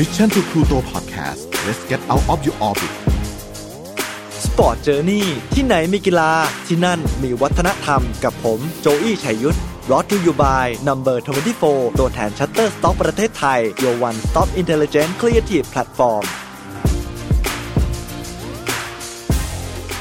Mission To The Moon Podcast let's get out of your orbit Sport Journey ที่ไหนมีกีฬาที่นั่นมีวัฒนธรรมกับผมโจอี้ชัยยุทธ brought to you by Number 24 ตัวแทน Shutterstock ประเทศไทย your one-stop intelligent creative platform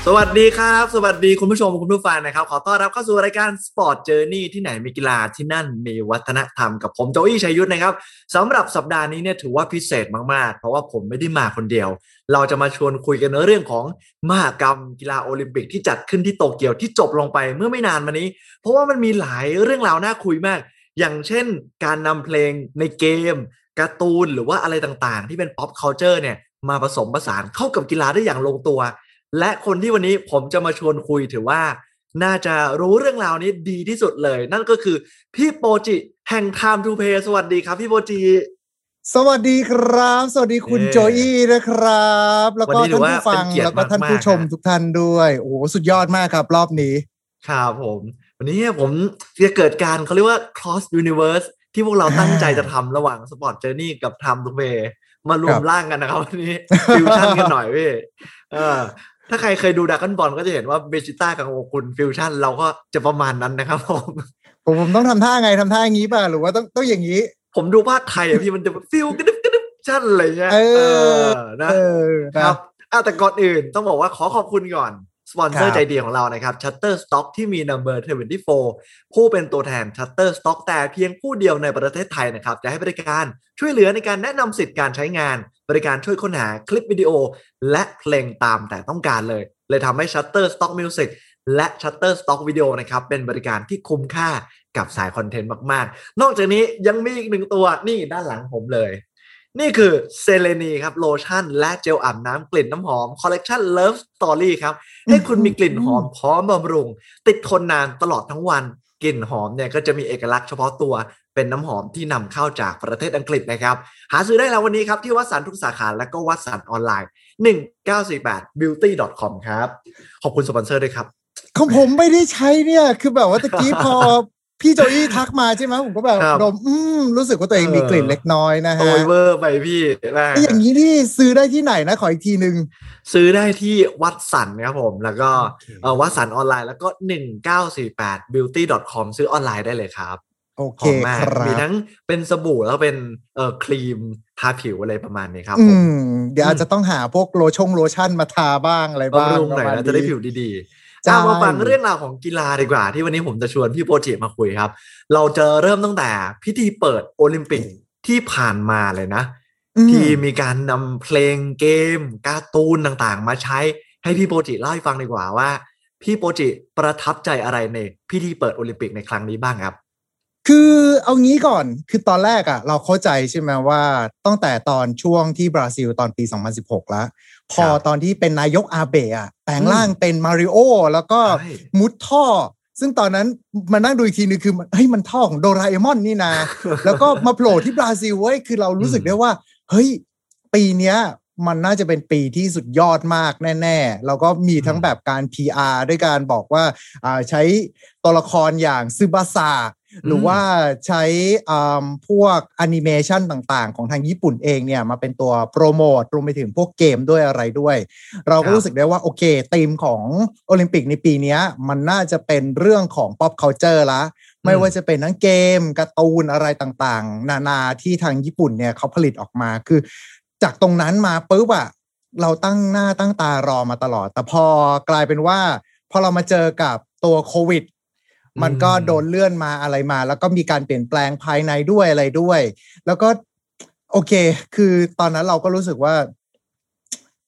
สวัสดีครับ สวัสดีคุณผู้ชมคุณผู้ฟังนะครับ ขอต้อนรับเข้าสู่รายการ Sport Journey ที่ไหนมีกีฬาที่นั่นมีวัฒนธรรมกับผมโจอี้ชัยยุทธนะครับสำหรับสัปดาห์นี้เนี่ยถือว่าพิเศษมาก ๆ เพราะว่าผมไม่ได้มาคนเดียว เราจะมาชวนคุยกันเรื่องของมหกรรมกีฬาโอลิมปิกที่จัดขึ้นที่โตเกียวที่จบลงไปเมื่อไม่นานมานี้ เพราะว่ามันมีหลายเรื่องราวน่าคุยมาก อย่างเช่น การนำเพลงในเกมการ์ตูนหรือว่าอะไรต่างๆ ที่เป็น pop culture เนี่ยมาผสมผสานเข้ากับกีฬาได้อย่างลงตัว และคนที่วันนี้ผมจะมาชวนคุยถือว่า น่าจะรู้เรื่องราวนี้ดีที่สุดเลย นั่นก็คือพี่โปจิแห่ง Time to Play สวัสดีครับพี่โปจิสวัสดีครับ สวัสดีคุณเย้โจอี้นะครับ แล้วก็วันนี้ถืท่าอนว่าผู้ฟังเป็นเกียรติแล้วก็ท่านมากๆผู้ชมฮะทุกท่านด้วย โอ้โหสุดยอดมากครับรอบนี้ครับผม วันนี้ผมจะเกิดการเขาเรียกว่า cross universe ที่พวกเราตั้งใจจะทำระหว่าง Sport Journey กับ Time to Play มารวมครับร่างกันนะครับวันนี้ฟิวชั่นกันหน่อยพี่เออ ถ้าใครเคยดูดักกันบอลก็จะเห็นว่าเบจิต้ากับโอคุณฟิวชั่นเราก็จะประมาณนั้นนะครับผมผมผมต้องทำท่าไงทำท่าอย่างนี้ป่ะหรือว่าต้องต้องอย่างนี้ ผมดูภาคไทยอะพี่มันจะฟิวกระดึบกระดึบชั่นอะไรเงี้ยเออนะเออคนะรับอะแต่ก่อนอื่นต้องบอกว่าขอขอบคุณก่อนสปอนเซอครัร์บใจดีของเรานะครับ Shutterstock ที่มี Number 24 ผู้เป็นตัวแทน Shutterstock แต่เพียงผู้เดียวในประเทศไทยนะครับ จะให้บริการช่วยเหลือในการแนะนำสิทธิ์การใช้งาน บริการช่วยค้นหาคลิปวิดีโอ และเพลงตามแต่ต้องการเลย เลยทำให้ Shutterstock Music และ Shutterstock Video นะครับ เป็นบริการที่คุ้มค่ากับสายคอนเทนต์มาก ๆ นอกจากนี้ยังมีอีกหนึ่งตัวนี่ด้านหลังผมเลย นี่คือเซเลนีครับโลชั่น และเจลอาบน้ำกลิ่นน้ำหอมคอลเลกชัน Love Story ครับ ให้คุณมีกลิ่นหอมพร้อมบำรุง ติดทนนานตลอดทั้งวัน กลิ่นหอมเนี่ยก็จะมีเอกลักษณ์เฉพาะตัวเป็นน้ำหอมที่นำเข้าจากประเทศอังกฤษนะครับ หาซื้อได้แล้ววันนี้ครับ ที่ Watsons ทุกสาขาและก็ Watsons ออนไลน์ 1948 beauty com ครับ ขอบคุณสปอนเซอร์ด้วยครับ ของผมไม่ได้ใช้เนี่ย คือแบบว่าตะกี้พอ พี่โจอี้ทักมาใช่ไหมผมก็แบบครับดมอืมรู้สึกว่าตัวเองมีกลิ่นเล็กน้อยนะโอฮะยเวอร์ไปพี่แม่ไอ้อย่างนี้ที่ซื้อได้ที่ไหนนะขออีกทีหนึ่งซื้อได้ที่วัดสันครับผมแล้วก็โอเคเอ่อวัดสันออนไลน์แล้วก็ 1948 beauty com ซื้อออนไลน์ได้เลยครับโอหเคอมมากครับมีทั้งเป็นสบู่แล้วก็เป็นเอ่อครีมทาผิวอะไรประมาณนี้ครับอืผมมเดี๋ยวอาจจะต้องหาพวกโลชงโลชั่นมาทาบ้างอะไรบ้างบำรุงหน่อยปรมาณนะจะได้ผิวดีๆใช่ เอามาฟังเรื่องราวของกีฬาดีกว่า ที่วันนี้ผมจะชวนพี่โปรจิมาคุยครับ เราจะเริ่มตั้งแต่พิธีเปิดโอลิมปิกที่ผ่านมาเลยนะอืมที่มีการนำเพลงเกม การ์ตูนต่างๆ มาใช้ให้พี่โปรจิเล่าให้ฟังดีกว่าว่า พี่โปรจิประทับใจอะไรในพิธีเปิดโอลิมปิกในครั้งนี้บ้างครับ คือเอางี้ก่อนคือตอนแรกอะเราเข้าใจใช่ไหมว่าตั้งแต่ตอนช่วงที่บราซิลตอนปี 2016 แล้ว พอครับตอนที่เป็นนายกอาเบะอะแปลงร่างเป็นมาริโอแล้วก็ใช่มุดท่อ ซึ่งตอนนั้นมานั่งดูอีกทีนึงคือเฮ้ยมันท่อของโดราเอมอนนี่นะ แล้วก็มาโผล่ที่บราซิลเว้ยคือเรารู้สึกได้ว่า เฮ้ย ปีเนี้ยมันน่าจะเป็นปีที่สุดยอดมากแน่ ๆ แล้วก็มีทั้งแบบการ PR ด้วยการบอกว่าอ่าใช้ตัวละครอย่างซึบาสะ หรือว่าใช้อ่าพวกแอนิเมชันต่างๆ ของทางญี่ปุ่นเองเนี่ยมาเป็นตัวโปรโมทรวมไปถึงพวกเกมด้วยอะไรด้วย เราก็รู้สึกได้ว่า โอเคธีมของโอลิมปิกในปีเนี้ยมันน่าจะเป็นเรื่องของ pop culture ละไม่ว่าจะเป็นทั้งเกมการ์ตูนอะไรต่างๆ นานาที่ทางญี่ปุ่นเนี่ยเขาผลิตออกมาคือ จากตรงนั้นมาปุ๊บอะเราตั้งหน้าตั้งตารอมาตลอด แต่พอกลายเป็นว่า พอเรามาเจอกับตัวโควิด มันก็โดนเลื่อนมาอะไรมา แล้วก็มีการเปลี่ยนแปลงภายในด้วยอะไรด้วย แล้วก็โอเค คือตอนนั้นเราก็รู้สึกว่า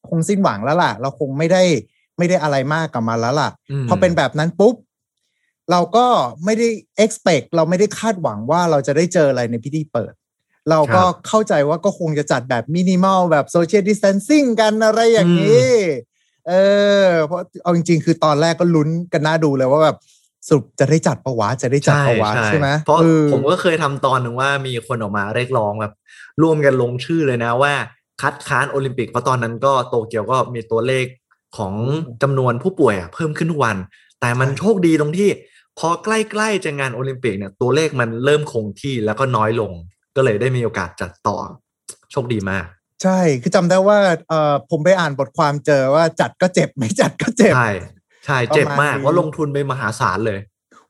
คงสิ้นหวังแล้วล่ะ เราคงไม่ได้ไม่ได้อะไรมากกับมันแล้วล่ะอืมพอเป็นแบบนั้นปุ๊บเราก็ไม่ได้ expect เราไม่ได้คาดหวังว่าเราจะได้เจออะไรในพิธีเปิด เราก็ครับเข้าใจว่าก็คงจะจัดแบบมินิมอลแบบโซเชียลดิส a ทนซิ่งกันอะไรอย่างนี้ เออ เพราะเอาจริง ๆ คือตอนแรกก็ลุ้นกันน่าดูเลยว่าแบบ สรุปจะได้จัดประวะจะได้จัดประวะใช่ไหมเพราะออผมก็เคยทำตอนหนึ่งว่ามีคนออกมาเรียกร้องแบบร่วมกันลงชื่อเลยนะว่า คัดค้านโอลิมปิกเพราะตอนนั้นก็โตเกียวก็มีตัวเลขของจำนวนผู้ป่วยอะเพิ่มขึ้นทุกวัน แต่มันโชคดีตรงที่ พอใกล้ๆจะงานโอลิมปิกเนี่ยตัวเลขมันเริ่มคงที่แล้วก็น้อยลง ก็เลยได้มีโอกาสจัดต่อโชคดีมากใช่ คือจำได้ว่าเอ่อผมไปอ่านบทความเจอว่าจัดก็เจ็บไม่จัดก็เจ็บ ใช่ใช่เจ็บมากประมาณนี้ว่าะลงทุนไปมหาศาลเลย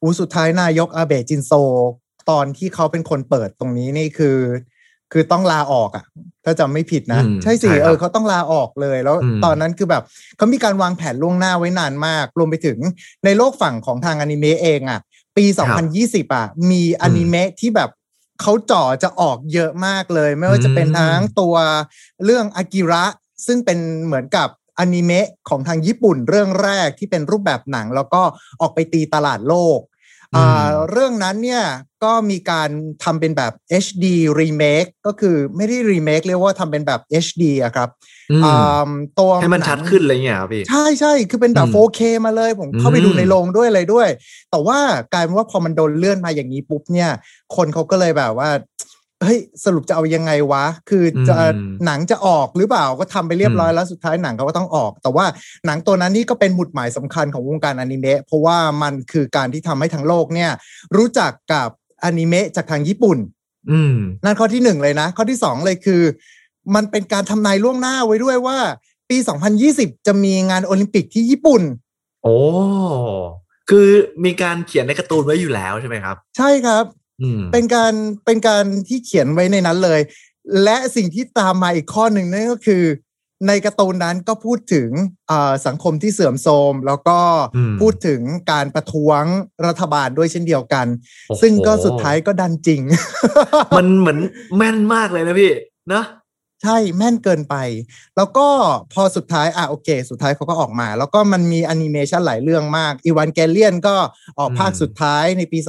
อูสุดท้ายนายกอาเบะจินโซ ตอนที่เขาเป็นคนเปิดตรงนี้นี่คือ คือต้องลาออกอะ่ะ ถ้าจำไม่ผิดนะอืมใช่สิใช่ครับเออเขาต้องลาออกเลย แล้วอืมตอนนั้นคือแบบเขามีการวางแผนล่วงหน้าไว้นานมาก รวมไปถึงในโลกฝั่งของทางอนิเมะเองอะ่ะ ปี 2020อะมีอนิเมะที่แบบเขาจ่อจะออกเยอะมากเลย ไม่ว่าจะเป็นทั้งตัวเรื่องอากิระซึ่งเป็นเหมือนกับ อนิเมะของทางญี่ปุ่นเรื่องแรกที่เป็นรูปแบบหนัง แล้วก็ออกไปตีตลาดโลกอืมอ่าเรื่องนั้นเนี่ยก็มีการทำเป็นแบบ HD remake ก็คือไม่ได้ remake เรียกว่าทำเป็นแบบ HD อะครับอืมอ่าตัวให้มันชัดขึ้นอะไรเงี้ยครับพี่ ใช่ใช่คือเป็นแบบอืม 4K มาเลย ผมเข้าไปอืมดูในโรงด้วยอะไรด้วย แต่ว่ากลายเป็นว่าพอมันโดนเลื่อนมาอย่างนี้ปุ๊บเนี่ย คนเขาก็เลยแบบว่า เฮ้ยสรุปจะเอายังไงวะ คือจะอืมหนังจะออกหรือเปล่าก็ทำไปเรียบร้อยแล้วสุดท้ายหนังเขาก็ต้องออก แต่ว่าหนังตัวนั้นนี่ก็เป็นหมุดหมายสำคัญของวงการอนิเมะเพราะว่ามันคือการที่ทำให้ทั้งโลกเนี่ย รู้จักกับอนิเมะจากทางญี่ปุ่น อืมนั่นข้อที่หนึ่งเลยนะ ข้อที่สองเลยคือ มันเป็นการทำนายล่วงหน้าไว้ด้วยว่า ปี 2020 จะมีงานโอลิมปิกที่ญี่ปุ่น โอ้คือมีการเขียนในการ์ตูนไว้อยู่แล้วใช่ไหมครับ ใช่ครับอืม เป็นการเป็นการที่เขียนไว้ในนั้นเลย และสิ่งที่ตามมาอีกข้อหนึ่งนั่นก็คือ ในการ์ตูนนั้นก็พูดถึงอ่าสังคมที่เสื่อมโทรมแล้วก็อืมพูดถึงการประท้วงรัฐบาลด้วยเช่นเดียวกันโอ้โหซึ่งก็สุดท้ายก็ดันจริง มันเหมือนแม่นมากเลยนะพี่เนอะ ใช่แม่นเกินไป แล้วก็พอสุดท้าย อะโอเค สุดท้ายเขาก็ออกมา แล้วก็มันมีแอนิเมชันหลายเรื่องมากอีวานแกเลียนก็ออกภาคสุดท้ายในปี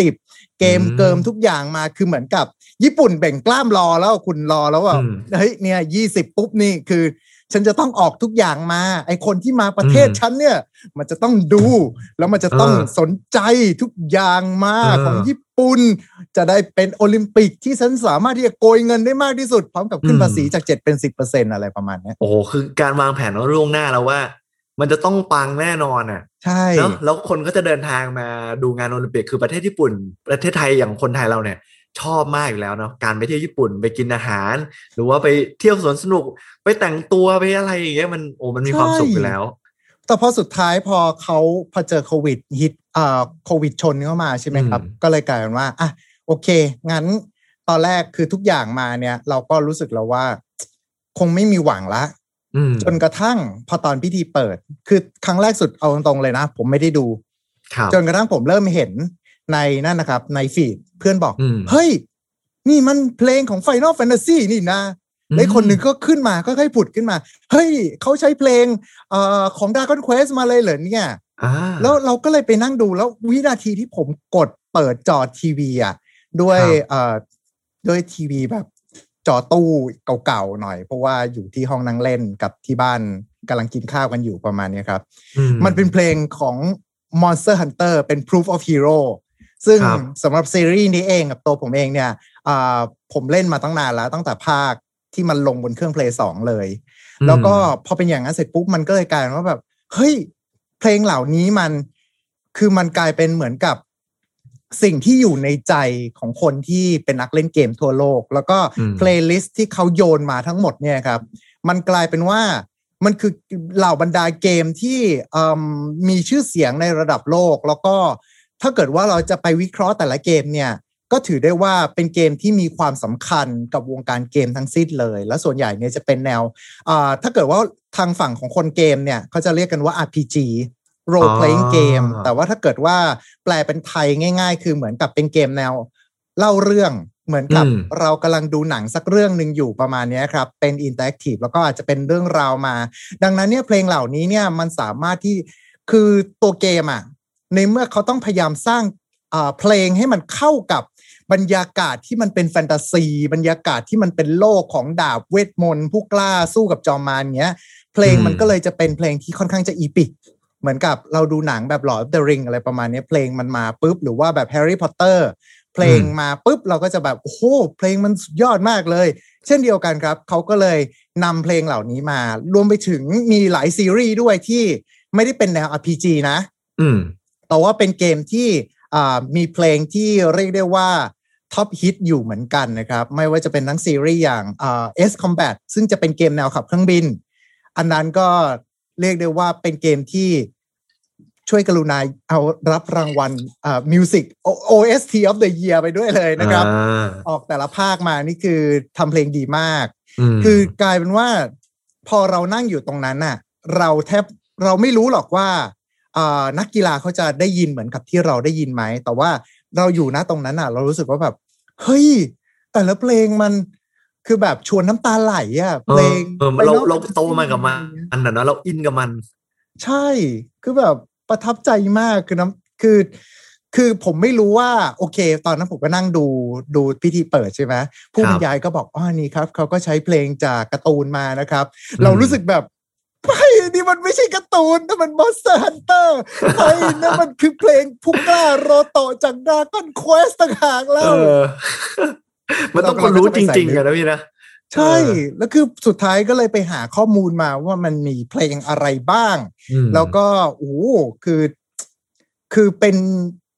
2020 เกมเกิมทุกอย่างมาคือเหมือนกับ ญี่ปุ่นแบ่งกล้ามรอแล้วคุณรอแล้วว่าอืมเฮ้ยเนี่ยยี่สิบปุ๊บนี่คือ ฉันจะต้องออกทุกอย่างมา ไอคนที่มาประเทศอืมฉันเนี่ย มันจะต้องดู แล้วมันจะต้องเออสนใจทุกอย่างมาเออของญี่ปุ่น จะได้เป็นโอลิมปิกที่ฉันสามารถที่จะโกยเงินได้มากที่สุด พร้อมกับขึ้นภาษีจากเจ็ดเป็นสิบเปอร์เซ็นอะไรประมาณเนี้ยโอ้โหคือการวางแผนไว้ล่วงหน้าแล้วว่า มันจะต้องปังแน่นอนอะ ใช่เนาะแล้วคนก็จะเดินทางมาดูงานโอลิมปิกคือประเทศญี่ปุ่น ประเทศไทยอย่างคนไทยเราเนี่ย ชอบมากอยู่แล้วเนาะการไปเที่ยวญี่ปุ่นไปกินอาหาร หรือว่าไปเที่ยวสวนสนุกไปแต่งตัวไปอะไรอย่างเงี้ยมันโอ้มันมีความสุขอยู่แล้ว แต่พอสุดท้ายพอเขาพอเจอโควิดฮิตอ่าโควิดชนเข้ามาใช่ไหมครับอืมก็เลยกลายเป็นว่าอะโอเค งั้นตอนแรกคือทุกอย่างมาเนี่ย เราก็รู้สึกแล้วว่า คงไม่มีหวังละอืมจนกระทั่งพอตอนพิธีเปิด คือครั้งแรกสุดเอาตรงๆเลยนะ ผมไม่ได้ดูครับจนกระทั่งผมเริ่มเห็น ในนั่นนะครับ ในฟีดเพื่อนบอกอืมเฮ้ย นี่มันเพลงของ Final Fantasy นี่นะแล้วอีกคนหนึ่งก็ขึ้นมาก็ค่อยๆผุดขึ้นมา เฮ้ยเขาใช้เพลงเอ่อของ Dragon Quest มาเลยเหรอเนี่ยอ่าแล้วเราก็เลยไปนั่งดูแล้ววินาทีที่ผมกดเปิดจอทีวีอะด้วยครับเอ่อด้วยทีวีแบบจอตู้เก่าๆหน่อย เพราะว่าอยู่ที่ห้องนั่งเล่นกับที่บ้านกำลังกินข้าวกันอยู่ประมาณเนี้ยครับอืมันเป็นเพลงของ Monster Hunter เป็น Proof of Hero ซึ่งครับสำหรับซีรีส์นี้เองกับตัวผมเองเนี่ยอ่าผมเล่นมาตั้งนานแล้วตั้งแต่ภาคที่มันลงบนเครื่อง Play 2เลย แล้วก็พอเป็นอย่างนั้นเสร็จปุ๊บมันก็เลยกลายเป็นว่าแบบเฮ้ยเพลงเหล่านี้มันคือมันกลายเป็นเหมือนกับสิ่งที่อยู่ในใจของคนที่เป็นนักเล่นเกมทั่วโลก แล้วก็อืมเพลย์ลิสต์ที่เขาโยนมาทั้งหมดเนี่ยครับ มันกลายเป็นว่ามันคือเหล่าบรรดาเกมที่อืมมีชื่อเสียงในระดับโลก แล้วก็ ถ้าเกิดว่าเราจะไปวิเคราะห์แต่ละเกมเนี่ยก็ถือได้ว่าเป็นเกมที่มีความสำคัญกับวงการเกมทั้งสิ้นเลย และส่วนใหญ่เนี่ยจะเป็นแนวอ่าถ้าเกิดว่าทางฝั่งของคนเกมเนี่ยเขาจะเรียกกันว่า RPG role playing อ๋อ game แต่ว่าถ้าเกิดว่าแปลเป็นไทยง่าย ๆ คือเหมือนกับเป็นเกมแนวเล่าเรื่องเหมือนกับอืมเรากำลังดูหนังสักเรื่องหนึ่งอยู่ประมาณเนี้ยครับ เป็น interactive แล้วก็อาจจะเป็นเรื่องราวมา ดังนั้นเนี่ยเพลงเหล่านี้เนี่ยมันสามารถที่คือตัวเกมอะ ในเมื่อเขาต้องพยายามสร้างเพลงให้มันเข้ากับบรรยากาศที่มันเป็นแฟนตาซี บรรยากาศที่มันเป็นโลกของดาบเวทมนต์ผู้กล้าสู้กับจอมมารเงี้ย เพลงมันก็เลยจะเป็นเพลงที่ค่อนข้างจะอีพิกเหมือนกับเราดูหนังแบบ Lord of the Ring อะไรประมาณนี้เพลงมันมาปุ๊บ หรือว่าแบบ Harry Potter เพลงมาปุ๊บ เราก็จะแบบ โอ้โห เพลงมันสุดยอดมากเลย เช่นเดียวกันครับ เขาก็เลยนำเพลงเหล่านี้มา รวมไปถึงมีหลายซีรีส์ด้วยที่ไม่ได้เป็นแนว RPG นะอืม แต่ว่าเป็นเกมที่อ่ามีเพลงที่เรียกได้ว่าท็อปฮิตอยู่เหมือนกันนะครับ ไม่ว่าจะเป็นทั้งซีรีส์อย่างเอ่อ S Combat ซึ่งจะเป็นเกมแนวขับเครื่องบิน อันนั้นก็เรียกได้ว่าเป็นเกมที่ช่วยกรุณาเอารับรางวัลอ่า Music OST of the Year ไปด้วยเลยนะครับอ่าออกแต่ละภาคมานี่คือทำเพลงดีมากมคือกลายเป็นว่า พอเรานั่งอยู่ตรงนั้นน่ะ เราแทบเราไม่รู้หรอกว่าอ่า นักกีฬาเขาจะได้ยินเหมือนกับที่เราได้ยินไหม แต่ว่าเราอยู่นะตรงนั้นน่ะ เรารู้สึกว่าแบบ เฮ้ย แต่ละเพลงมันคือแบบชวนน้ำตาไหลอะเพลงเออไปเรานอกเราโตมากับมันอันนั้นนะเราอินกับมัน ใช่คือแบบประทับใจมากคือน้ำคือ คือผมไม่รู้ว่า โอเค ตอนนั้นผมก็นั่งดูดูพิธีเปิดใช่ไหมผู้บรรยายก็บอกอ๋อนี่ครับเขาก็ใช้เพลงจากการ์ตูนมานะครับ เรารู้สึกแบบ ไม่นี่มันไม่ใช่การ์ตูนนั่นมัน Monster Hunter ไอ้นั่นมันคือเพลงผู้กล้าโรโตะจาก Dragon Quest ต่างหากแล้วเออมันต้องคนรู้จริงๆกันนะพี่นะใช่ แล้วคือสุดท้ายก็เลยไปหาข้อมูลมาว่ามันมีเพลงอะไรบ้างอืมแล้วก็โอ้โหคือ คือเป็น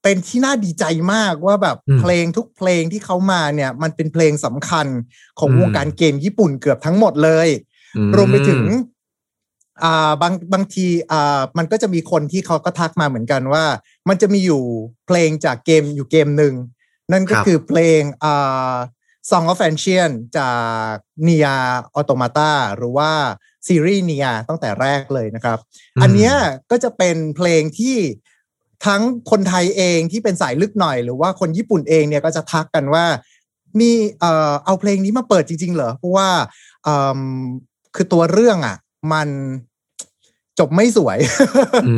เป็นที่น่าดีใจมากว่าแบบอืมเพลงทุกเพลงที่เขามาเนี่ย มันเป็นเพลงสำคัญของอืมวงการเกมญี่ปุ่นเกือบทั้งหมดเลยอืรวมไปถึง อ่าบางบางทีอ่ามันก็จะมีคนที่เขาก็ทักมาเหมือนกันว่า มันจะมีอยู่เพลงจากเกมอยู่เกมหนึ่งนั่นก็คือเพลงอ่า Song of Ancient จาก Nia Automata หรือว่าซีรีส์ Nia ตั้งแต่แรกเลยนะครับ อันเนี้ยก็จะเป็นเพลงที่ทั้งคนไทยเองที่เป็นสายลึกหน่อย หรือว่าคนญี่ปุ่นเองเนี่ยก็จะทักกันว่า มีเอ่อเอาเพลงนี้มาเปิดจริง ๆ เหรอ เพราะว่าเอิ่มคือตัวเรื่องอะ มัน จบไม่สวย อื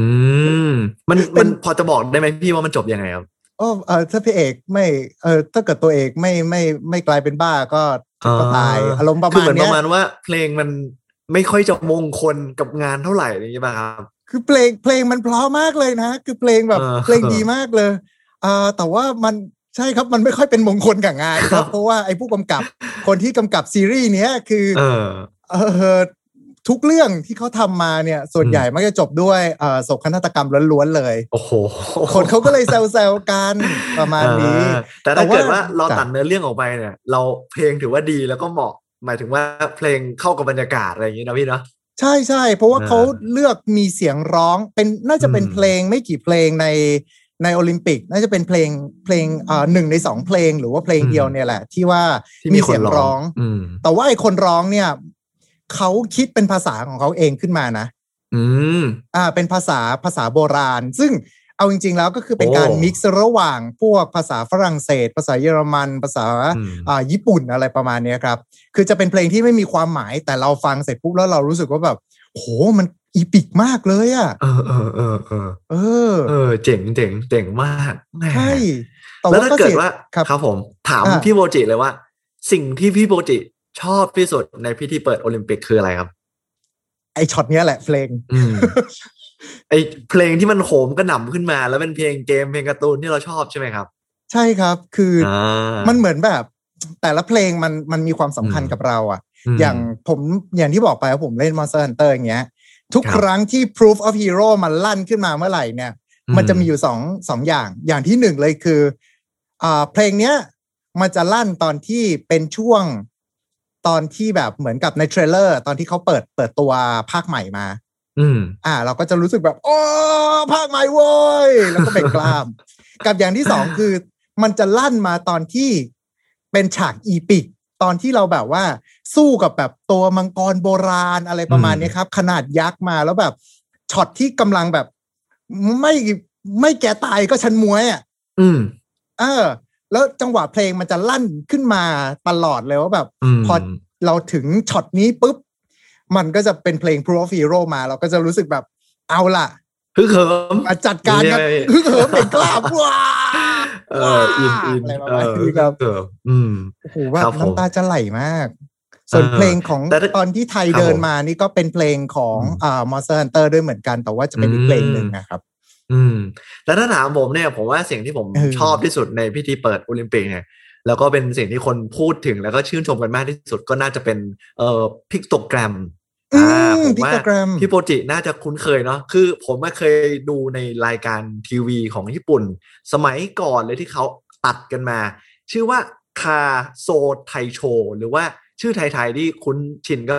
มมันเป็มันนพอจะบอกได้ไหมพี่ว่ามันจบยังไงครับโอ้เออถ้าพี่เอกไม่เออถ้าเกิดตัวเอกไม่ไม่ไม่กลายเป็นบ้าก็ก็ตายอารมณ์ประคือมาณเหมือนปเนี้ยระมาณว่า เพลงมันไม่ค่อยจะมงคลกับงานเท่าไหร่อย่างนี้ป่ะครับ คือเพลงเพลงมันเพราะมากเลยนะ คือเพลงแบบเออเพลงดีมากเลยเอ่อแต่ว่ามันใช่ครับมันไม่ค่อยเป็นมงคลกับงานคครัรับบเพราะว่าไอ้ผู้กำกับคนที่กำกับซีรีส์เนี้ยคือเออเออ ทุกเรื่องที่เขาทำมาเนี่ย ส่วนอืมใหญ่มักจะจบด้วยเอ่อโศกนาฏกรรมล้วนๆเลย โอ้โห คนเขาก็เลยแซวๆกันประมาณนี้อ่าแต่แต่ถ้าว่าเกิดว่าเราจ้ะตัดเนื้อเรื่องออกไปเนี่ย เราเพลงถือว่าดีแล้วก็เหมาะ หมายถึงว่าเพลงเข้ากับบรรยากาศอะไรอย่างนี้นะพี่เนาะใช่ใช่เพราะว่าอ่าเขาเลือกมีเสียงร้องเป็นน่าจะเป็นอืมเพลงไม่กี่เพลงในในโอลิมปิกน่าจะเป็นเพลงเพลงอ่าหนึ่งในสองเพลงหรือว่าเพลงเดียวเนี่ยแหละ ที่ว่าที่มีมีคเสีนยงร้ร้อองงอืมแต่ว่าไอ้คนร้องเนี่ย เขาคิดเป็นภาษาของเขาเองขึ้นมานะ อืม อ่า เป็นภาษาภาษาโบราณ ซึ่งเอาจริง ๆ แล้วก็คือเป็นโอ้การมิกซ์ระหว่างพวกภาษาฝรั่งเศส ภาษาเยอรมัน ภาษาอืมอ่าญี่ปุ่นอะไรประมาณเนี้ยครับ คือจะเป็นเพลงที่ไม่มีความหมายแต่เราฟังเสร็จปุ๊บแล้วเรารู้สึกว่าแบบโหมันอีปิกมากเลยอะ่ะ เออเออเออเออเออเออเจ๋งเจ๋งเจ๋งมากแหมใช่แต่แล้วว่าถ้าก็เกิเสีดยว่าครับครับผม ถามอ่าพี่โบจิเลยว่า สิ่งที่พี่โบจิ ชอบที่สุดในพิธีเปิดโอลิมปิกคืออะไรครับ ไอช็อตเนี้ยแหละเพลงอืมไอเพลงที่มันโหมกระหน่ำขึ้นมา แล้วเป็นเพลงเกมเพลงการ์ตูนที่เราชอบใช่ไหมครับ ใช่ครับ คือออ่ามันเหมือนแบบ แต่ละเพลงมันมันมีความสำคัญอืมกับเราอะมอย่างผมอย่างที่บอกไปว่าผมเล่น Monster Hunter อย่างเงี้ย ทุกครับครั้งที่ Proof of Hero มันลั่นขึ้นมาเมื่อไหร่เนี่ยอืมมันจะมีอยู่สองสองอย่าง อย่างที่หนึ่งเลยคืออ่าเพลงเนี้ย มันจะลั่นตอนที่เป็นช่วง ตอนที่แบบเหมือนกับในเทรลเลอร์ ตอนที่เขาเปิดเปิดตัวภาคใหม่มา อืม อ่า เราก็จะรู้สึกแบบโอ้ภาคใหม่โว้ยแล้วก็เบ่งกล้าม กับอย่างที่สองคือ มันจะลั่นมาตอนที่เป็นฉากอีปิกตอนที่เราแบบว่า สู้กับแบบตัวมังกรโบราณอะไรประมาณอืมนี้ครับ ขนาดยักษ์มาแล้วแบบช็อตที่กำลังแบบ ไม่ไม่แกตายก็ฉันม้วยอะ อืม เออ แล้วจังหวะเพลงมันจะลั่นขึ้นมาตลอดเลยว่าแบบอืมพอเราถึงช็อตนี้ปุ๊บ มันก็จะเป็นเพลง Proof of Hero มา เราก็จะรู้สึกแบบเอาล่ะฮึกเหิมมาจัดการกันเย้ฮึกเหิมเบ่งกล้ามว้าเอออินอินอะไรประเอมาณอนี้ครับเหิมอืมโอ้โหแบบครับผมน้ำตาจะไหลมาก ส่วนเออเพลงของแต่ถ้าตอนที่ไทยครับเดินผมมานี่ก็เป็นเพลงของอืมอ่า Monster Hunter ด้วยเหมือนกัน แต่ว่าจะเป็นอีกอืมเพลงหนึ่งนะครับ อืมแล้วถ้าถามผมเนี่ยผมว่าสิ่งที่ผมเออชอบที่สุดในพิธีเปิดโอลิมปิกเนี่ยแล้วก็เป็นสิ่งที่คนพูดถึงแล้วก็ชื่นชมกันมากที่สุดก็น่าจะเป็นเอ่อ pictogram อือ่าผมว่า pictogram พี่โปรจิน่าจะคุ้นเคยเนาะคือผมมาเคยดูในรายการทีวีของญี่ปุ่น สมัยก่อนเลยที่เขาตัดกันมา ชื่อว่าคาโซไทโช หรือว่าชื่อไทยๆที่คุ้นชินก็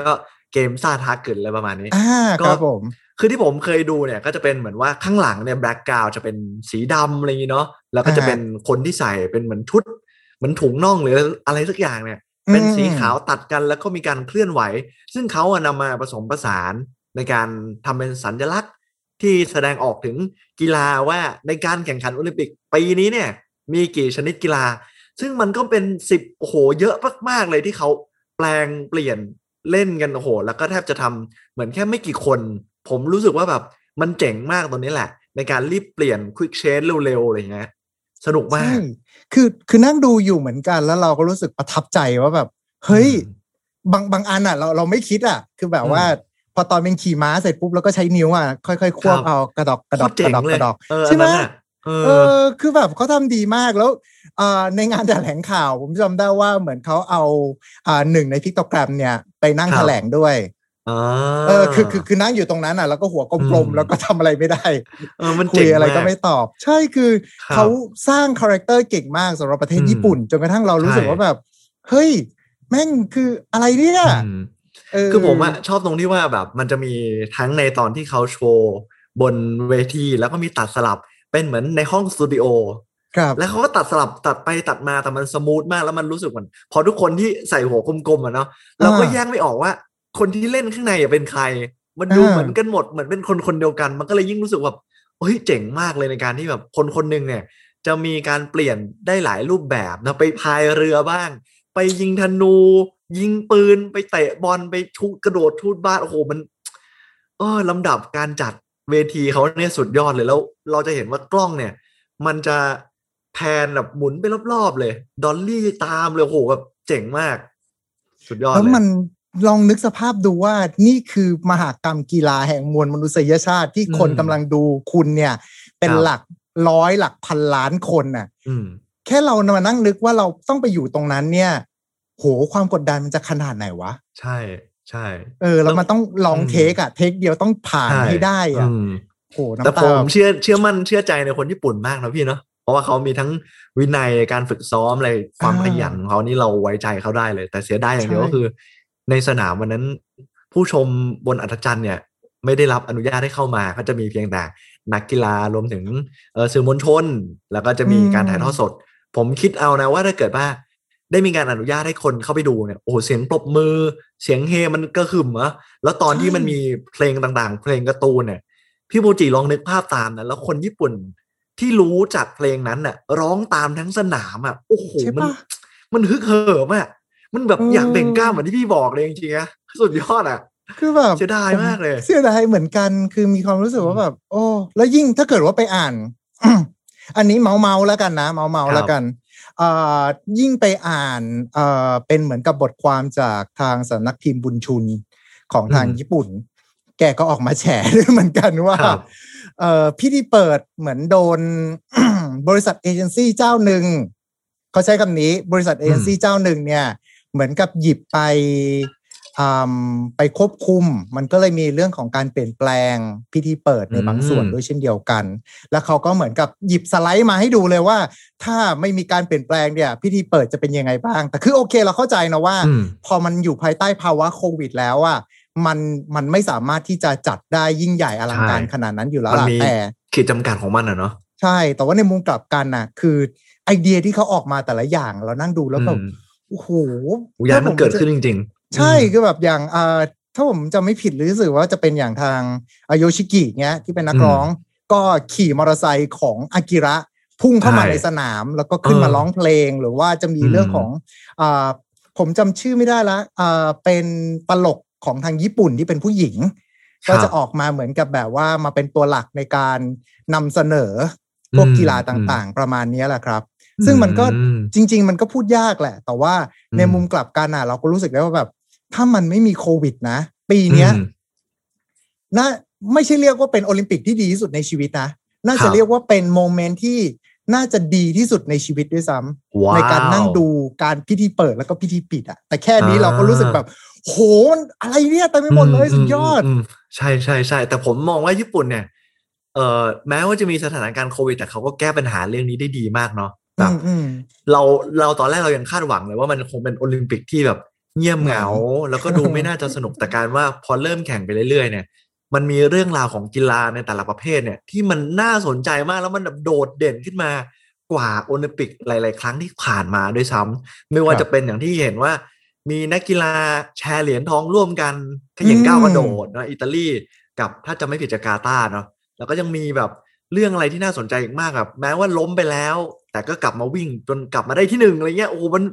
เกมซาทาเกิดอะไรประมาณนี้อ่าก็ครับผม คือที่ผมเคยดูเนี่ยก็จะเป็นเหมือนว่าข้างหลังเนี่ยแบล็กกราวจะเป็นสีดำอะไรอย่างนี้เนาะแล้วก็จะเป็นคนที่ใส่เป็นเหมือนชุดเหมือนถุงน่องหรืออะไรสักอย่างเนี่ย เป็นสีขาวตัดกันแล้วก็มีการเคลื่อนไหว ซึ่งเขาอะนำมาผสมผสานในการทำเป็นสัญลักษณ์ที่แสดงออกถึงกีฬาว่าในการแข่งขันโอลิมปิกปีนี้เนี่ย มีกี่ชนิดกีฬา ซึ่งมันก็เป็นสิบโอ้โหเยอะมากๆเลยที่เขาแปลงเปลี่ยนเล่นกันโอ้โหแล้วก็แทบจะทำเหมือนแค่ไม่กี่คน ผมรู้สึกว่าแบบมันเจ๋งมากตรงนี้แหละ ในการรีบเปลี่ยนควิกเชนเร็วๆอะไรอย่างเงี้ยสนุกมาใช่กคือคือนั่งดูอยู่เหมือนกันแล้วเราก็รู้สึกประทับใจว่าแบบ เฮ้ย บางบางอันอะ เราเราไม่คิดอะ คือแบบว่า พอตอนเป็นขี่ม้าเสร็จปุ๊บแล้วก็ใช้นิ้วอะ ค่อยๆควบครับเอากระดอกกระดอกโคตรเจ๋กงระดอกเลกยระดอกเออใช่ไหมอันนั้นน่ะเอเอออ คือแบบเขาทำดีมากแล้วอ่าในงานแถลงข่าว ผมจำได้ว่าเหมือนเขาเอาอ่าหนึ่งในพิกโตแกรมเนี่ย ไปนั่งครับแถลงด้วยอ่า เออคือคือคือนั่งอยู่ตรงนั้นอะแล้วก็หัวกลมอืมๆแล้วก็ทำอะไรไม่ได้เออมันคุเจ๋ยงอะไรก็ากไม่ตอบ ใช่คือครับเขาสร้างคาแรคเตอร์เก่งมากสำหรับประเทศอืมญี่ปุ่นจนกระทั่งเรารู้สึกใช่ว่าแบบเฮ้ยแม่งคืออะไรเนี่ยอืมเออคือผมอะชอบตรงที่ว่าแบบมันจะมีทั้งในตอนที่เขาโชว์บนเวทีแล้วก็มีตัดสลับเป็นเหมือนในห้องสตูดิโอครับแล้วเขาก็ตัดสลับตัดไปตัดมาแต่มันสมูทมากแล้วมันรู้สึกเหมือนพอทุกคนที่ใส่หัวกลมๆอะเนาะเราก็อ่าแยกไม่ออกว่า คนที่เล่นข้างในอะเป็นใคร มันดูอ่าเหมือนกันหมดเหมือนเป็นคนคนเดียวกัน มันก็เลยยิ่งรู้สึกแบบเฮ้ยเจ๋งมากเลยในการที่แบบคนคนหนึ่งเนี่ย จะมีการเปลี่ยนได้หลายรูปแบบนะไปพายเรือบ้าง ไปยิงธนู ยิงปืนไปเตะบอลไปชุกระโดดทูดบ้านโอ้โหมัน เออลำดับการจัดเวทีเขาเนี่ยสุดยอดเลยแล้ว เราจะเห็นว่ากล้องเนี่ย มันจะแพนแบบหมุนไปรอบๆเลย ดอลลี่ตามเลยโอ้โหแบบเจ๋งมาก สุดยอดแล้วเลยมัน ลองนึกสภาพดูว่านี่คือมหากรรมกีฬาแห่งมวลมนุษยชาติที่คนอืมกำลังดูคุณเนี่ย เป็นครับหลักร้อยหลักพันล้านคนน่ะอืมแค่เรามานั่งนึกว่าเราต้องไปอยู่ตรงนั้นเนี่ย โหความกดดันมันจะขนาดไหนวะ ใช่ ใช่ เออ แล้วมันต้องลองอืมเทคอะเทคเดียวต้องผ่านใช่ให้ได้อะอืมโหแต่น้ำผตามเชื่อเชื่อมั่นเชื่อใจในคนญี่ปุ่นมากนะพี่เนาะเพราะว่าเขามีทั้งวินัยการฝึกซ้อมอะไรความขยันของเขานี่เราไว้ใจเขาได้เลย แต่เสียดายอย่างเดียวก็คือ ในสนามวันนั้นผู้ชมบนอัธจันทร์เนี่ยไม่ได้รับอนุญาตให้เข้ามาก็จะมีเพียงแต่นักกีฬารวมถึงเออสื่อมวลชน แล้วก็จะมีการถ่ายทอดสด ผมคิดเอานะว่าถ้าเกิดว่า ได้มีการอนุญาตให้คนเข้าไปดูเนี่ยโอ้โหเสียงปรบมือ เสียงเฮมันก็หึมอะแล้วตอนที่มันมีเพลงต่างๆ เพลงการ์ตูนเนี่ยพี่โมจิลองนึกภาพตามนะแล้วคนญี่ปุ่นที่รู้จากเพลงนั้นน่ะ ร้องตามทั้งสนามอะโอ้โหใช่มันปะมันฮึกเหิมอะ มันแบบเออออยากเบ่งกล้ามเหมือนที่พี่บอกเลยจริงๆอะสุดยอดอะคือแบบเสียดายมากเลย เสียดายเหมือนกันคือมีความรู้สึกว่าแบบ โอ้แล้วยิ่งถ้าเกิดว่าไปอ่าน อันนี้เมาเมาๆแล้วกันนะ เมาเมาๆแล้วกันอ่ายิ่งไปอ่านอ่าเป็นเหมือนกับบทความจากทางสำนักพิมพ์บุญชุนของทางอืมญี่ปุ่น แกก็ออกมาแฉด้วยเหมือนกันว่าครับเอ่อพิธีเปิดเหมือนโดนบริษัทเอเจนซี่เจ้าหนึ่งเขาใช้คำนี้บริษัทเอเจนซี่เจ้าหนึ่งเนี่ย เหมือนกับหยิบไปอ่าไปควบคุม มันก็เลยมีเรื่องของการเปลี่ยนแปลงพิธีเปิดในบางส่วนอืมด้วยเช่นเดียวกัน แล้วเขาก็เหมือนกับหยิบสไลด์มาให้ดูเลยว่า ถ้าไม่มีการเปลี่ยนแปลงเนี่ย พิธีเปิดจะเป็นยังไงบ้าง แต่คือโอเคเราเข้าใจนะว่าอืมพอมันอยู่ภายใต้ภาวะโควิด แล้วอะมันมันไม่สามารถที่จะจัดได้ยิ่งใหญ่อลังการใช่ขนาดนั้นอยู่แล้วมันล่ะมีแต่ขีดจำกัดของมันอะเนาะใช่ แต่ว่าในมุมกลับกันน่ะ คือไอเดียที่เขาออกมาแต่ละอย่างเรานั่งดูแล้วแบบอืม โอ้โหอุยานมันเกิดขึ้นจริง ๆ ใช่อืมคือแบบอย่างอ่าถ้าผมจะไม่ผิดหรือรู้สึกว่าจะเป็นอย่างทางอาโยชิกิเนี้ยที่เป็นนักร้อง ก็ขี่มอเตอร์ไซค์ของอากิระพุ่งเข้ามาใช่ในสนาม แล้วก็ขึ้นมาเออร้องเพลงหรือว่าจะมีอืมเรื่องของอ่าผมจำชื่อไม่ได้ละอ่าเป็นตลกของทางญี่ปุ่นที่เป็นผู้หญิง ก็จะออกมาเหมือนกับแบบว่ามาเป็นตัวหลักในการนำเสนอพวกอืมกีฬาต่างๆ ประมาณนี้แหละครับ ซึ่งมันก็อืมจริง ๆ มันก็พูดยากแหละ แต่ว่าในอืมมุมกลับกันอะ เราก็รู้สึกได้ว่าแบบ ถ้ามันไม่มีโควิดนะ ปีเนี้ยอืมน่าไม่ใช่เรียกว่าเป็นโอลิมปิกที่ดีที่สุดในชีวิตนะ น่าครัจะบเรียกว่าเป็นโมเมนต์ที่น่าจะดีที่สุดในชีวิตด้วยซ้ำว้าวในการนั่งดูการพิธีเปิดแล้วก็พิธีปิดอะแต่แค่นี้อ่าเราก็รู้สึกแบบ โหมันอะไรเนี่ยเต็มไปหมดเลยสุดยอดมมใช่ใช่ใช่แต่ผมมองว่าญี่ปุ่นเนี่ยเอ่อแม้ว่าจะมีสถานการณ์โควิด แต่เขาก็แก้ปัญหาเรื่องนี้ได้ดีมากเนาะ แบแบบอืมอืมเราเราตอนแรกเรายังคาดหวังเลยว่ามันคงเป็นโอลิมปิกที่แบบเงียบเหงา แล้วก็ดูไม่น่าจะสนุกแต่การว่าพอเริ่มแข่งไปเรื่อยๆเนี่ยมันมีเรื่องราวของกีฬาในแต่ละประเภทเนี่ยที่มันน่าสนใจมากแล้วมันแบบโดดเด่นขึ้นมากว่าโอลิมปิกหลาย ๆ ครั้งที่ผ่านมาด้วยซ้ำไม่ว่าครับจะเป็นอย่างที่เห็นว่า มีนักกีฬาแชร์เหรียญทองร่วมกันขย่งก้าวกระโดดเนอะอิตาลีกับถ้าจะไม่ผิดจากกาตาร์เนาะแล้วก็ยังมีแบบ เรื่องอะไรที่น่าสนใจอีกมากแบบแม้ว่าล้มไปแล้ว แต่ก็กลับมาวิ่งจนกลับมาได้ที่หนึ่งอะไรเงี้ยโอ้โหมัน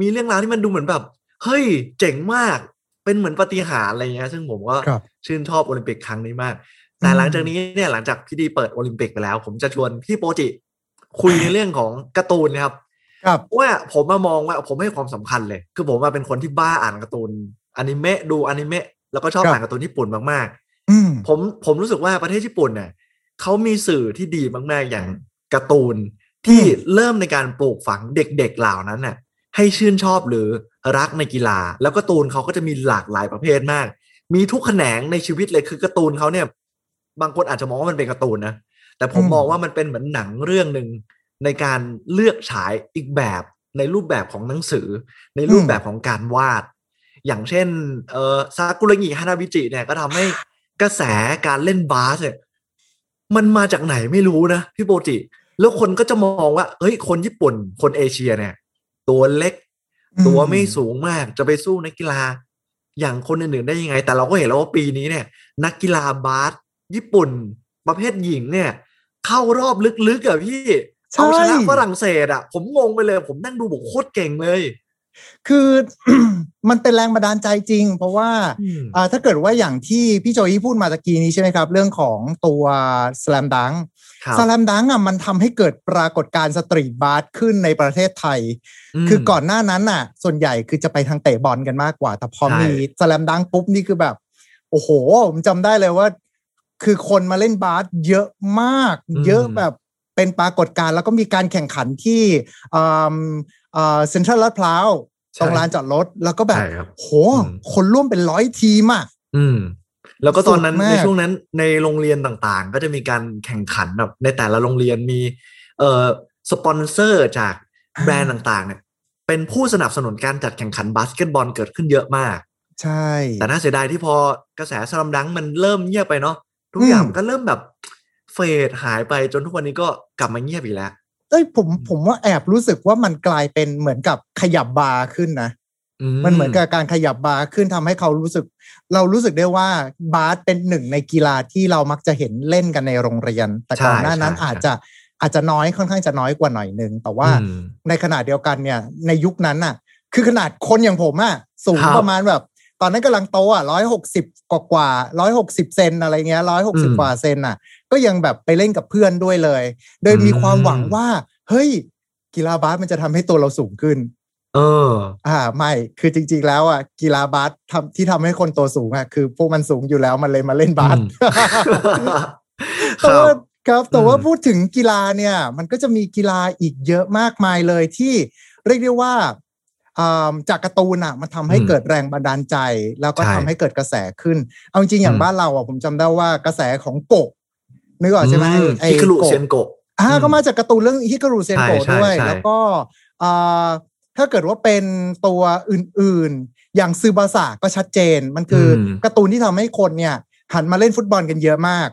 มีเรื่องราวที่มันดูเหมือนแบบ เฮ้ยเจ๋งมาก เป็นเหมือนปาฏิหารย์อะไรเงี้ยซึ่งผมก็ครับชื่นชอบโอลิมปิกครั้งนี้มาก แต่หลังจากนี้เนี่ยหลังจากพี่ดีเปิดโอลิมปิกไปแล้ว ผมจะชวนพี่โปจิคุยในเรื่องของการ์ตูนนะครับครับว่าผมมามองว่าผมให้ความสำคัญเลย คือผมมาเป็นคนที่บ้าอ่านการ์ตูนอนิเมะดูอนิเมะแล้วก็ชอบครับอ่านการ์ตูนญี่ปุ่นมากๆอืมผมผมรู้สึกว่าประเทศญี่ปุ่นเนี่ย เขามีสื่อที่ดีมาก ๆ อย่างการ์ตูนที่เริ่มในการปลูกฝังเด็กๆเหล่านั้นน่ะให้ชื่นชอบหรือรักในกีฬา แล้วการ์ตูนเขาก็จะมีหลากหลายประเภทมาก มีทุกแขนงในชีวิตเลยคือการ์ตูนเขาเนี่ย บางคนอาจจะมองว่ามันเป็นการ์ตูนนะแต่ผมอืมมองว่ามันเป็นเหมือนหนังเรื่องหนึ่งในการเลือกฉายอีกแบบในรูปแบบของหนังสือ ในรูปแบบของการวาด อย่างเช่นเออซากุระงิฮานาบิจิเนี่ยก็ทำให้กระแสการเล่นบาสเนี่ย มันมาจากไหนไม่รู้นะพี่โบจิ แล้วคนก็จะมองว่า เฮ้ย คนญี่ปุ่น คนเอเชียเนี่ย ตัวเล็ก ตัวไม่สูงมากจะไปสู้นักกีฬา อย่างคนอื่นๆได้ยังไง แต่เราก็เห็นแล้วว่าปีนี้เนี่ย นักกีฬาบาสญี่ปุ่น ประเภทหญิงเนี่ย เข้ารอบลึกๆอะพี่ใช่เอาชนะฝรั่งเศสอะผมงงไปเลย ผมนั่งดูบอกโคตรเก่งเลย คือมันเป็นแรงบันดาลใจจริง เพราะว่าอ่าถ้าเกิดว่าอย่างที่พี่โจยี่พูดมาตะกี้นี้ใช่ไหมครับ เรื่องของตัวสแลมดังครับสแลมดังอะมันทำให้เกิดปรากฏการณ์สตรีทบาสขึ้นในประเทศไทยมคือก่อนหน้านั้นน่ะ ส่วนใหญ่คือจะไปทางเตะบอลกันมากกว่า แต่พอใช่มีสแลมดังปุ๊บนี่คือแบบ โอ้โห ผมจำได้เลยว่า คือคนมาเล่นบาสเยอะมาก เยอะแบบ เป็นปรากฏการณ์แล้วก็มีการแข่งขันที่อ่าอ่าเซ็นทรัลลาดพร้าวตรงลานจอดรถแล้วก็แบบใช่ครับโหอืมคนร่วมเป็นร้อยทีมอะอืมแล้วก็ตอนนั้นสุดมากในช่วงนั้นในโรงเรียนต่างๆ ก็จะมีการแข่งขันแบบในแต่ละโรงเรียนมีเอ่อสปอนเซอร์จากแบรนด์ต่างๆ เนี่ย เป็นผู้สนับสนุนการจัดแข่งขันบาสเกตบอลเกิดขึ้นเยอะมาก ใช่ แต่น่าเสียดายที่พอกระแส Slam Dunk มันเริ่มเงียบไปเนาะทุกอืมอย่างมันก็เริ่มแบบ fade หายไปจนทุกวันนี้ก็กลับมาเงียบอีกแล้วเอ้ยผมผมว่าแอบรู้สึกว่ามันกลายเป็นเหมือนกับขยับบาร์ขึ้นนะมันเหมือนกับการขยับบาร์ขึ้นทำให้เขารู้สึก เรารู้สึกได้ว่าบาสเป็นหนึ่งในกีฬาที่เรามักจะเห็นเล่นกันในโรงเรียน แต่ก่อนหน้านั้นใช่ใช่อาจจะอาจจะน้อยค่อนข้างจะน้อยกว่าหน่อยหนึ่งแต่ว่าอืมในขณะเดียวกันเนี่ยในยุคนั้นน่ะ คือขนาดคนอย่างผมอะสูงครับประมาณแบบ ตอนนั้นกำลังโตอะร้อยหกสิบกว่ากว่าร้อยหกสิบเซนอะไรเงี้ยร้อยหกสิบกว่าเซนอะ ก็ยังแบบไปเล่นกับเพื่อนด้วยเลย โดยมีความหวังว่า เฮ้ย กีฬาบาสมันจะทำให้ตัวเราสูงขึ้น เออ อ่า ไม่ คือจริง ๆ แล้วอะ กีฬาบาสทำที่ทำให้คนตัวสูงอะ คือพวกมันสูงอยู่แล้วมันเลยมาเล่นบาสอืมคแต่รัว่าบครับ แต่ว่าอืมพูดถึงกีฬาเนี่ย มันก็จะมีกีฬาอีกเยอะมากมายเลยที่เรียกได้ว่าอ่าจากการ์ตูนอะมันทำให้อืมเกิดแรงบันดาลใจ แล้วก็ใช่ทำให้เกิดกระแสขึ้น เอาจริงๆอย่างอืมบ้านเราอะผมจำได้ว่ากระแสของโกะ นึกออกใช่ไหมอืไอ้ฮิคารุโกะเซียนโกะอ่าอืมก็มาจากการ์ตูนเรื่องฮิการุเซนโกะใช่ใช่ด้วยใช่แล้วก็อ่าถ้าเกิดว่าเป็นตัวอื่นๆ อย่างซูบาสะก็ชัดเจน มันคืออมการ์ตูนที่ทำให้คนเนี่ย หันมาเล่นฟุตบอลกันเยอะมาก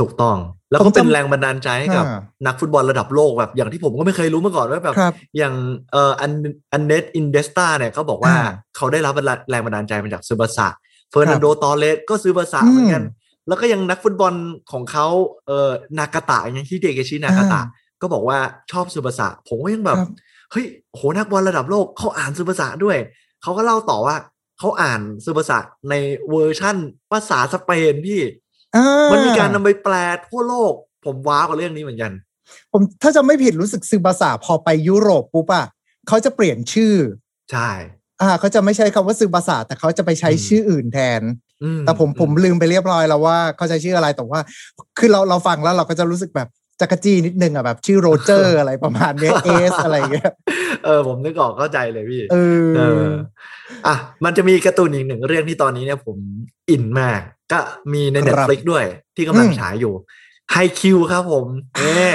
ถูกต้อง แล้วผก็มเป็นจำแรงบันดาลใจให้กับอ่านักฟุตบอลระดับโลกแบบอย่างที่ผมก็ไม่เคยรู้มาก่อนว่าแบบครับอย่างเอ่ออันอันเนตอินเดสตาเนี่ยเขาบอกว่าอ่าเขาได้รับแรงบันดาลใจมาจากซูบาสะเฟอร์นันโดตอเลสก็ซูบาสะอืมเหมือนกัน แล้วก็ยังนักฟุตบอลของเขาเอ่อนากาตะอย่างที่เดเกชินากาตะอ่าก็บอกว่าชอบซูบาสะผมก็ยังแบบครับเฮ้ยโหนักบอลระดับโลกเขาอ่านซูบาสะด้วย เขาก็เล่าต่อว่าเขาอ่านซูบาสะในเวอร์ชั่นภาษาสเปนพี่อ่ามันมีการนำไปแปลทั่วโลก ผมว้าวกับเรื่องนี้เหมือนกัน ผมถ้าจำไม่ผิดรู้สึกซูบาสะพอไปยุโรปปุ๊บอะเขาจะเปลี่ยนชื่อ ใช่ อ่าเขาจะไม่ใช้คำว่าซูบาสะแต่เขาจะไปใช้อืมชื่ออื่นแทนอื แต่ผมผมลืมไปเรียบร้อยแล้วว่าเขาใช้ชื่ออะไรแต่ว่า คือเราเราฟังแล้วเราก็จะรู้สึกแบบจั๊กจี้นิดนึงอะแบบชื่อโรเจอร์อะไรประมาณเนี้ยเอสอะไรอย่างเงี้ยเออผมนึกออกเข้าใจเลยพี่เอเออออะมันจะมีการ์ตูนอีกหนึ่งเรื่องที่ตอนนี้เนี่ยผมอินมาก ก็มีในครับ Netflix ด้วยที่กำลังอืมฉายอยู่ไฮคิวครับผมเน่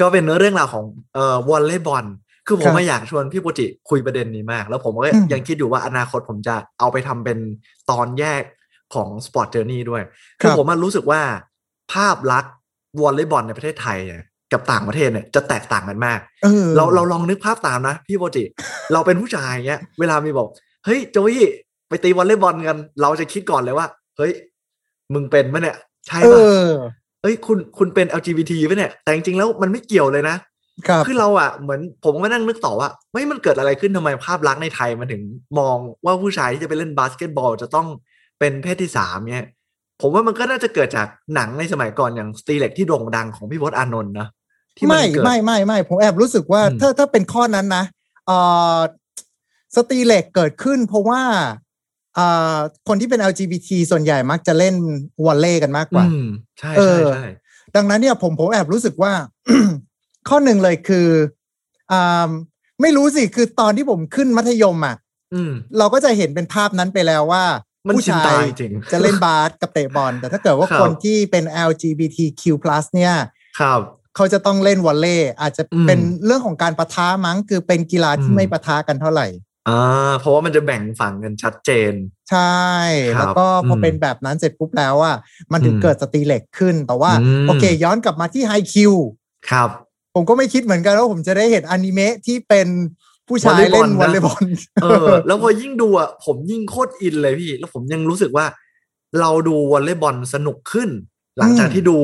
ก็เป็นเรื่องราวของเอ่อวอลเลย์บอล คือผครัมบไม่อยากชวนพี่โปจิคุยประเด็นนี้มาก แล้วผมก็อืมยังคิดอยู่ว่าอนาคตผมจะเอาไปทำเป็นตอนแยกของ Sport Journey ด้วยครับคือผมมันรู้สึกว่าภาพลักษณ์วอลเลย์บอลในประเทศไทยเนี่ยกับต่างประเทศเนี่ยจะแตกต่างกันมากเออเราเราลองนึกภาพตามนะ พี่โปรจิ เราเป็นผู้ชายเงี้ย เวลามีบอก เฮ้ยโจยี่ไปตีวอลเลย์บอลกัน เราจะคิดก่อนเลยว่า เฮ้ย มึงเป็นปะเนี่ย ใช่เอปะอเอ้ยคุณคุณเป็น LGBT ปะเนี่ย แต่จริงๆแล้วมันไม่เกี่ยวเลยนะ ครับคือเราอะเหมือนผมก็นั่งนึกต่อว่าไม่มันเกิดอะไรขึ้นทำไมภาพลักษณ์ในไทยมันถึงมองว่าผู้ชายที่จะไปเล่นบาสเกตบอลจะต้องเป็นเพศที่สามเนี่ยผมว่ามันก็น่าจะเกิดจากหนังในสมัยก่อนอย่างสตีเล็กที่โด่งดังของพี่พศอานนท์นะที่นไม่เกิดไม่ไม่ไม่ผมแอบรู้สึกว่าอืมถ้าถ้าเป็นข้อนั้นนะเอ่อสตรีเหล็กเกิดขึ้น เพราะว่าอ่าคนที่เป็น LGBT ส่วนใหญ่มักจะเล่นวอลเลย์กันมากกว่าอืมใช่เอใช่อใช่ดังนั้นเนี่ยผมผมแอบรู้สึกว่า ข้อหนึ่งเลยคืออ่าไม่รู้สิคือตอนที่ผมขึ้นมัธยมอะอืมเราก็จะเห็นเป็นภาพนั้นไปแล้วว่ามันผู้ชินชาตายจริงจะเล่นบาสกับเตะบอล แต่ถ้าเกิดว่าครับคนที่เป็น LGBTQ+ เนี่ยครับเขาจะต้องเล่นวอลเลย์อาจจะเป็นอืมเรื่องของการประทะมั้ง คือเป็นกีฬาอืที่มไม่ประทะกันเท่าไหร่อ่าเพราะว่ามันจะแบ่งฝั่งกันชัดเจน ใช่ครับแล้วก็พออมเป็นแบบนั้นเสร็จปุ๊บแล้วอะมันถึงอืมเกิดสตรีเหล็กขึ้นแต่ว่าอืมโอเค ย้อนกลับมาที่ไฮคิวครับ ผมก็ไม่คิดเหมือนกันว่าผมจะได้เห็นอนิเมะที่เป็นผู้ชายเล่นววออลลเลเลย์ย์บบออลลเออ แล้วพอยิ่งดูอะผมยิ่งโคตรอินเลยพี่ แล้วผมยังรู้สึกว่า เราดูวอลเลย์บอลสนุกขึ้น หลังจากอืมที่ดู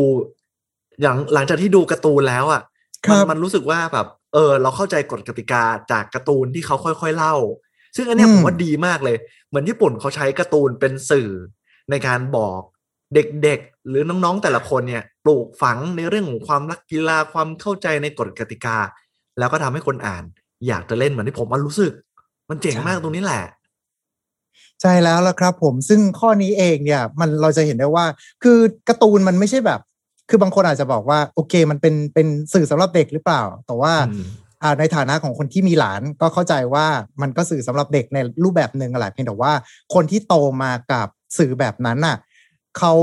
อย่างหลังจากที่ดูการ์ตูนแล้วอะครัมันมันรู้สึกว่าแบบเออ เราเข้าใจกฎกติกาจากการ์ตูนที่เขาค่อยๆเล่า ซึ่งอันเนี้ยอืมผมว่าดีมากเลย เหมือนญี่ปุ่นเขาใช้การ์ตูนเป็นสื่อในการบอกเด็กๆ หรือน้องๆแต่ละคนเนี่ย ปลูกฝังในเรื่องของความรักกีฬาความเข้าใจในกฎกติกา แล้วก็ทำให้คนอ่าน อยากจะเล่นเหมือนที่ผมมันรู้สึก มันเจ๋งมากตรงนี้แหละ ใช่แล้วละครับ ผมซึ่งข้อนี้เองเนี่ย มันเราจะเห็นได้ว่า คือการ์ตูนมันไม่ใช่แบบ คือบางคนอาจจะบอกว่า โอเค มันเป็นเป็นสื่อสำหรับเด็กหรือเปล่า แต่ว่าอืมอ่าในฐานะของคนที่มีหลานก็เข้าใจว่ามันก็สื่อสำหรับเด็กในรูปแบบหนึ่งแหละเพียงแต่ว่าคนที่โตมากับสื่อแบบนั้นน่ะเขา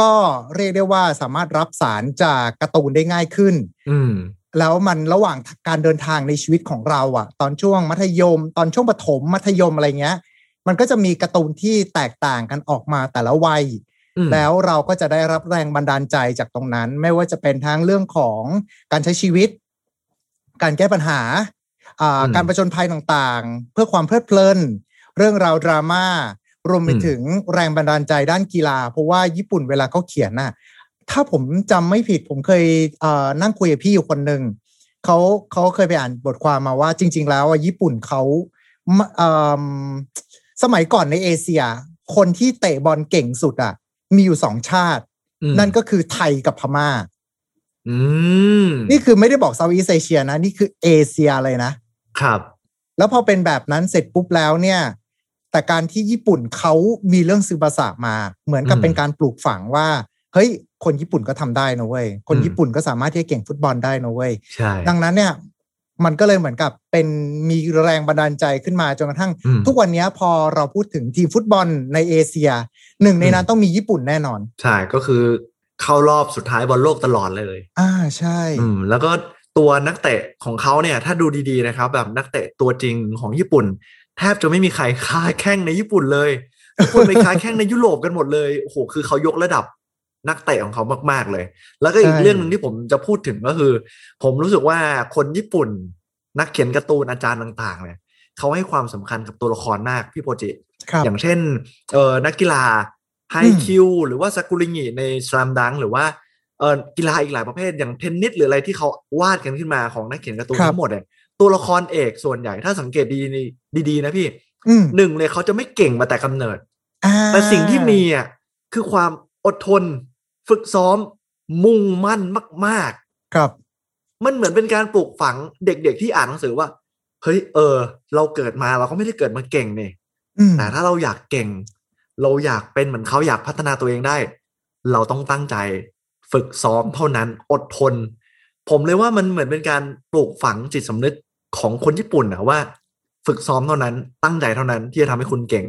ก็เรียกได้ว่าสามารถรับสารจากการ์ตูนได้ง่ายขึ้น อืมแล้วมันระหว่างการเดินทางในชีวิตของเราอะตอนช่วงมัธยม ตอนช่วงประถมมัธยมอะไรเงี้ย มันก็จะมีการ์ตูนที่แตกต่างกันออกมาแต่ละวัยอืมแล้วเราก็จะได้รับแรงบันดาลใจจากตรงนั้น ไม่ว่าจะเป็นทั้งเรื่องของการใช้ชีวิต การแก้ปัญหาอ่าอืมการประจนภัยต่างๆ เพื่อความเพลิดเพลิน เรื่องราวดราม่า รวมไปอืมถึงแรงบันดาลใจด้านกีฬา เพราะว่าญี่ปุ่นเวลาเขาเขียนน่ะ ถ้าผมจำไม่ผิดผมเคยเอ่อนั่งคุยกับพี่อยู่คนหนึ่งเขาเขาเคยไปอ่านบทความมาว่าจริง ๆ แล้วอะญี่ปุ่นเขามเอิ่มสมัยก่อนในเอเชีย คนที่เตะบอลเก่งสุดอะ มีอยู่สองชาติอืมนั่นก็คือไทยกับพม่าอืมนี่คือไม่ได้บอกเซาท์อีสเอเชียนะ นี่คือเอเชียเลยนะครับ แล้วพอเป็นแบบนั้นเสร็จปุ๊บแล้วเนี่ย แต่การที่ญี่ปุ่นเขามีเรื่องซึบาสะมา เหมือนกับอืมเป็นการปลูกฝังว่า เฮ้ย คนญี่ปุ่นก็ทำได้นะเว้ย คนอืมญี่ปุ่นก็สามารถที่จะเก่งฟุตบอลได้นะเว้ยใช่ดังนั้นเนี่ย มันก็เลยเหมือนกับเป็นมีแรงบันดาลใจขึ้นมาจนกระทั่งอืมทุกวันนี้พอเราพูดถึงทีมฟุตบอลในเอเชีย หนึ่งในนั้นอืมต้องมีญี่ปุ่นแน่นอน ใช่ก็คือเข้ารอบสุดท้ายบอลโลกตลอดเลย อ่าใช่อืมแล้วก็ตัวนักเตะของเขาเนี่ยถ้าดูดีๆนะครับ แบบนักเตะตัวจริงของญี่ปุ่น แทบจะไม่มีใครค้าแข้งในญี่ปุ่นเลยทุกคนไปค้าแข้งในยุโรปกันหมดเลยโอ้โหคือเขายกระดับนักเตะของเขามาก ๆเลย แล้วก็อีกเรื่องหนึ่งที่ผมจะพูดถึงก็คือ ผมรู้สึกว่าคนญี่ปุ่น นักเขียนการ์ตูนอาจารย์ต่างๆเนี่ยเขาให้ความสำคัญกับตัวละครมากพี่โปรจิครับอย่างเช่นเออนักกีฬาไฮอืมคิวหรือว่าซากุริงิในสลามดังหรือว่าเออกีฬาอีกหลายประเภทอย่างเทนนิสหรืออะไรที่เขาวาดกันขึ้นมาของนักเขียนการ์ตูนครับทั้งหมดเนี่ย ตัวละครเอกส่วนใหญ่ถ้าสังเกตดีๆดีๆนะพี่อืมหนึ่งเลยเขาจะไม่เก่งมาแต่กำเนิดอ่าแต่สิ่งที่มีอะคือความอดทน ฝึกซ้อม มุ่งมั่นมากครับๆมันเหมือนเป็นการปลูกฝังเด็กๆที่อ่านหนังสือว่า เฮ้ยเออ เราเกิดมาเราก็ไม่ได้เกิดมาเก่งนี่อืมแต่ถ้าเราอยากเก่ง เราอยากเป็นเหมือนเขาอยากพัฒนาตัวเองได้ เราต้องตั้งใจ ฝึกซ้อมเท่านั้นอดทน ผมเลยว่ามันเหมือนเป็นการปลูกฝังจิตสำนึก ของคนญี่ปุ่นนะว่า ฝึกซ้อมเท่านั้นตั้งใจเท่านั้นที่จะทำให้คุณเก่ง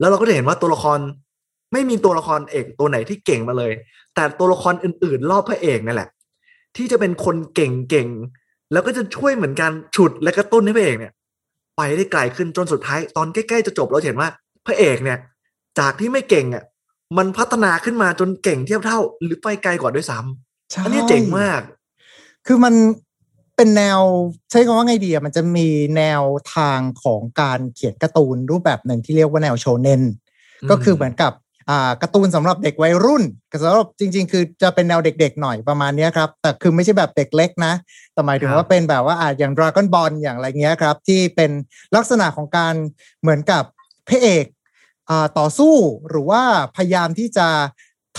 แล้วเราก็จะเห็นว่าตัวละครไม่มีตัวละครเอกตัวไหนที่เก่งมาเลย แต่ตัวละครอื่น ๆ รอบพระเอกนั่นแหละ ที่จะเป็นคนเก่งๆแล้วก็จะช่วยเหมือนกันฉุดและกระตุ้นให้พระเอกเนี่ย ไปได้ไกลขึ้นจนสุดท้าย ตอนใกล้ๆจะจบเราเห็นว่าพระเอกเนี่ย จากที่ไม่เก่งอะมันพัฒนาขึ้นมาจนเก่งเทียบเท่า หรือไปไกลกว่าด้วยซ้ำใช่อันนี้เจ๋งมาก คือมัน เป็นแนวใช้คำว่าไงดีอะมันจะมีแนวทางของการเขียนการ์ตูนรูปแบบหนึ่งที่เรียกว่าแนวโชเนนก็คือเหมือนกับอ่าการ์ตูนสำหรับเด็กวัยรุ่นสำหรับจริง ๆ คือจะเป็นแนวเด็กๆหน่อยประมาณเนี้ยครับ แต่คือไม่ใช่แบบเด็กเล็กนะ แต่หมายถึงครับว่าเป็นแบบว่าอาอย่าง Dragon Ball อย่างไรเงี้ยครับ ที่เป็นลักษณะของการเหมือนกับพระเอกอ่าต่อสู้หรือว่าพยายามที่จะ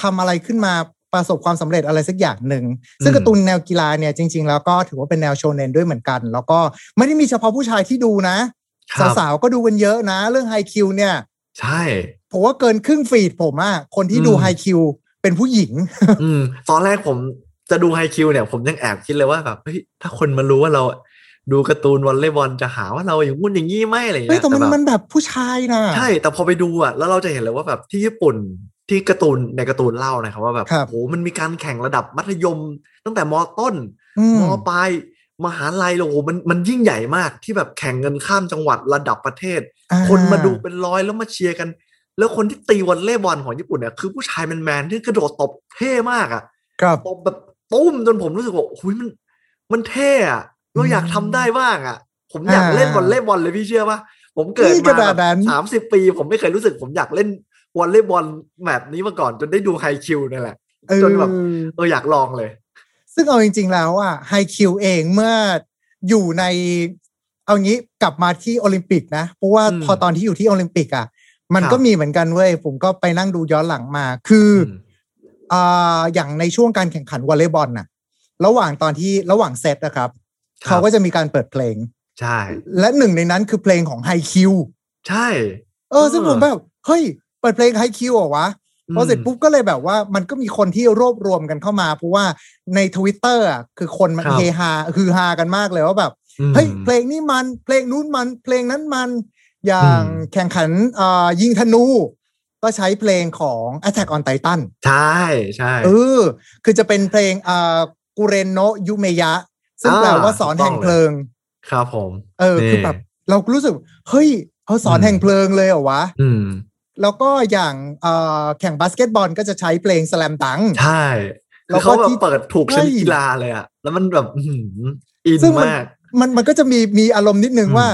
ทำอะไรขึ้นมา ประสบความสำเร็จอะไรสักอย่างหนึ่ง ซึ่งอืมการ์ตูนแนวกีฬาเนี่ยจริง ๆ แล้วก็ถือว่าเป็นแนวโชเนนด้วยเหมือนกัน แล้วก็ไม่ได้มีเฉพาะผู้ชายที่ดูนะครับสาวๆก็ดูกันเยอะนะ เรื่องไฮคิวเนี่ย ใช่ผมว่าเกินครึ่งฟีดผมอะคนที่ดูอืมไฮคิวเป็นผู้หญิง อืมตอนแรกผมจะดูไฮคิวเนี่ย ผมยังแอบคิดเลยว่าแบบเฮ้ยถ้าคนมารู้ว่าเราดูการ์ตูนวอลเลย์บอลจะหาว่าเราอย่างงู้นอย่างงี้ไหมอะไรอย่างเฮ้ยเงี้ยแต่มันแบบมันแบบผู้ชายนะใช่ แต่พอไปดูอะแล้วเราจะเห็นเลยว่าแบบที่ญี่ปุ่น ที่การ์ตูนในการ์ตูนเล่านะครับ ว่าแบบครับโหมันมีการแข่งระดับมัธยม ตั้งแต่ม.ต้นอืมม.ปลายมหาลัยโอ้โหมันมันยิ่งใหญ่มากที่แบบแข่งกันข้ามจังหวัดระดับประเทศอ่ะคนมาดูเป็นร้อยแล้วมาเชียร์กัน แล้วคนที่ตีวอลเลย์บอลของญี่ปุ่นเนี่ยคือผู้ชายแมนๆที่กระโดดตบเท่มากอะครับตบแบบตุ้มจนผมรู้สึกว่าโอ้ยมัน มันเท่อะเราอยากทำได้บ้างอะผมอยากเล่นอ่าวอลเลย์บอลเลยพี่เชื่อปะผมเกิดนี่กมาระดาษนั้นสามสิบปี ผมไม่เคยรู้สึก ผมอยากเล่น วอลเลย์บอลแบบนี้มาก่อนจนได้ดูไฮคิวนี่แหละเออจนแบบเอออยากลองเลย ซึ่งเอาจริง ๆ แล้วอะไฮคิวเองเมื่ออยู่ใน เอางี้กลับมาที่โอลิมปิกนะ เพราะว่าอืมพอตอนที่อยู่ที่โอลิมปิกอะ มันครับก็มีเหมือนกันเว้ย ผมก็ไปนั่งดูย้อนหลังมา คืออมอ่าอย่างในช่วงการแข่งขันวอลเลย์บอลน่ะ ระหว่างตอนที่ระหว่างเซตนะครับครับ เขาก็จะมีการเปิดเพลง ใช่ และหนึ่งในนั้นคือเพลงของไฮคิว ใช่ เออ ซึ่งผมแบบ เฮ้ย เปิดเพลงไฮคิวเหรอวะพอเสร็จปุ๊บก็เลยแบบว่ามันก็มีคนที่รวบรวมกันเข้ามา เพราะว่าในทวิตเตอร์อะคือคนมันครับเฮฮาคือฮากันมากเลยว่าแบบอืมเฮ้ยเพลงนี้มันเพลงนู้นมันเพลงนั้นมันอย่างอืมแข่งขันเอ่อยิงธนู ก็ใช้เพลงของ Attack on Titan ใช่ใช่เออคือจะเป็นเพลงเอ่อกูเรนโนยุเมยะ ซึ่งอ่าแปลว่าสอนแห่งเพลิง ครับผม เออ คือแบบเรารู้สึก เฮ้ยเขาสอนอืมแห่งเพลิงเลยเหรอวะอืม แล้วก็อย่างเอ่อแข่งบาสเกตบอลก็จะใช้เพลงสแลมดังใช่แล้แล้ววก็เขาแบบที่เปิดถูกชนิดใช่กีฬาเลยอะแล้วมันแบบอื้อหืออินซึ่งมันมากมันมันก็จะมีมีอารมณ์นิดนึงอืมว่า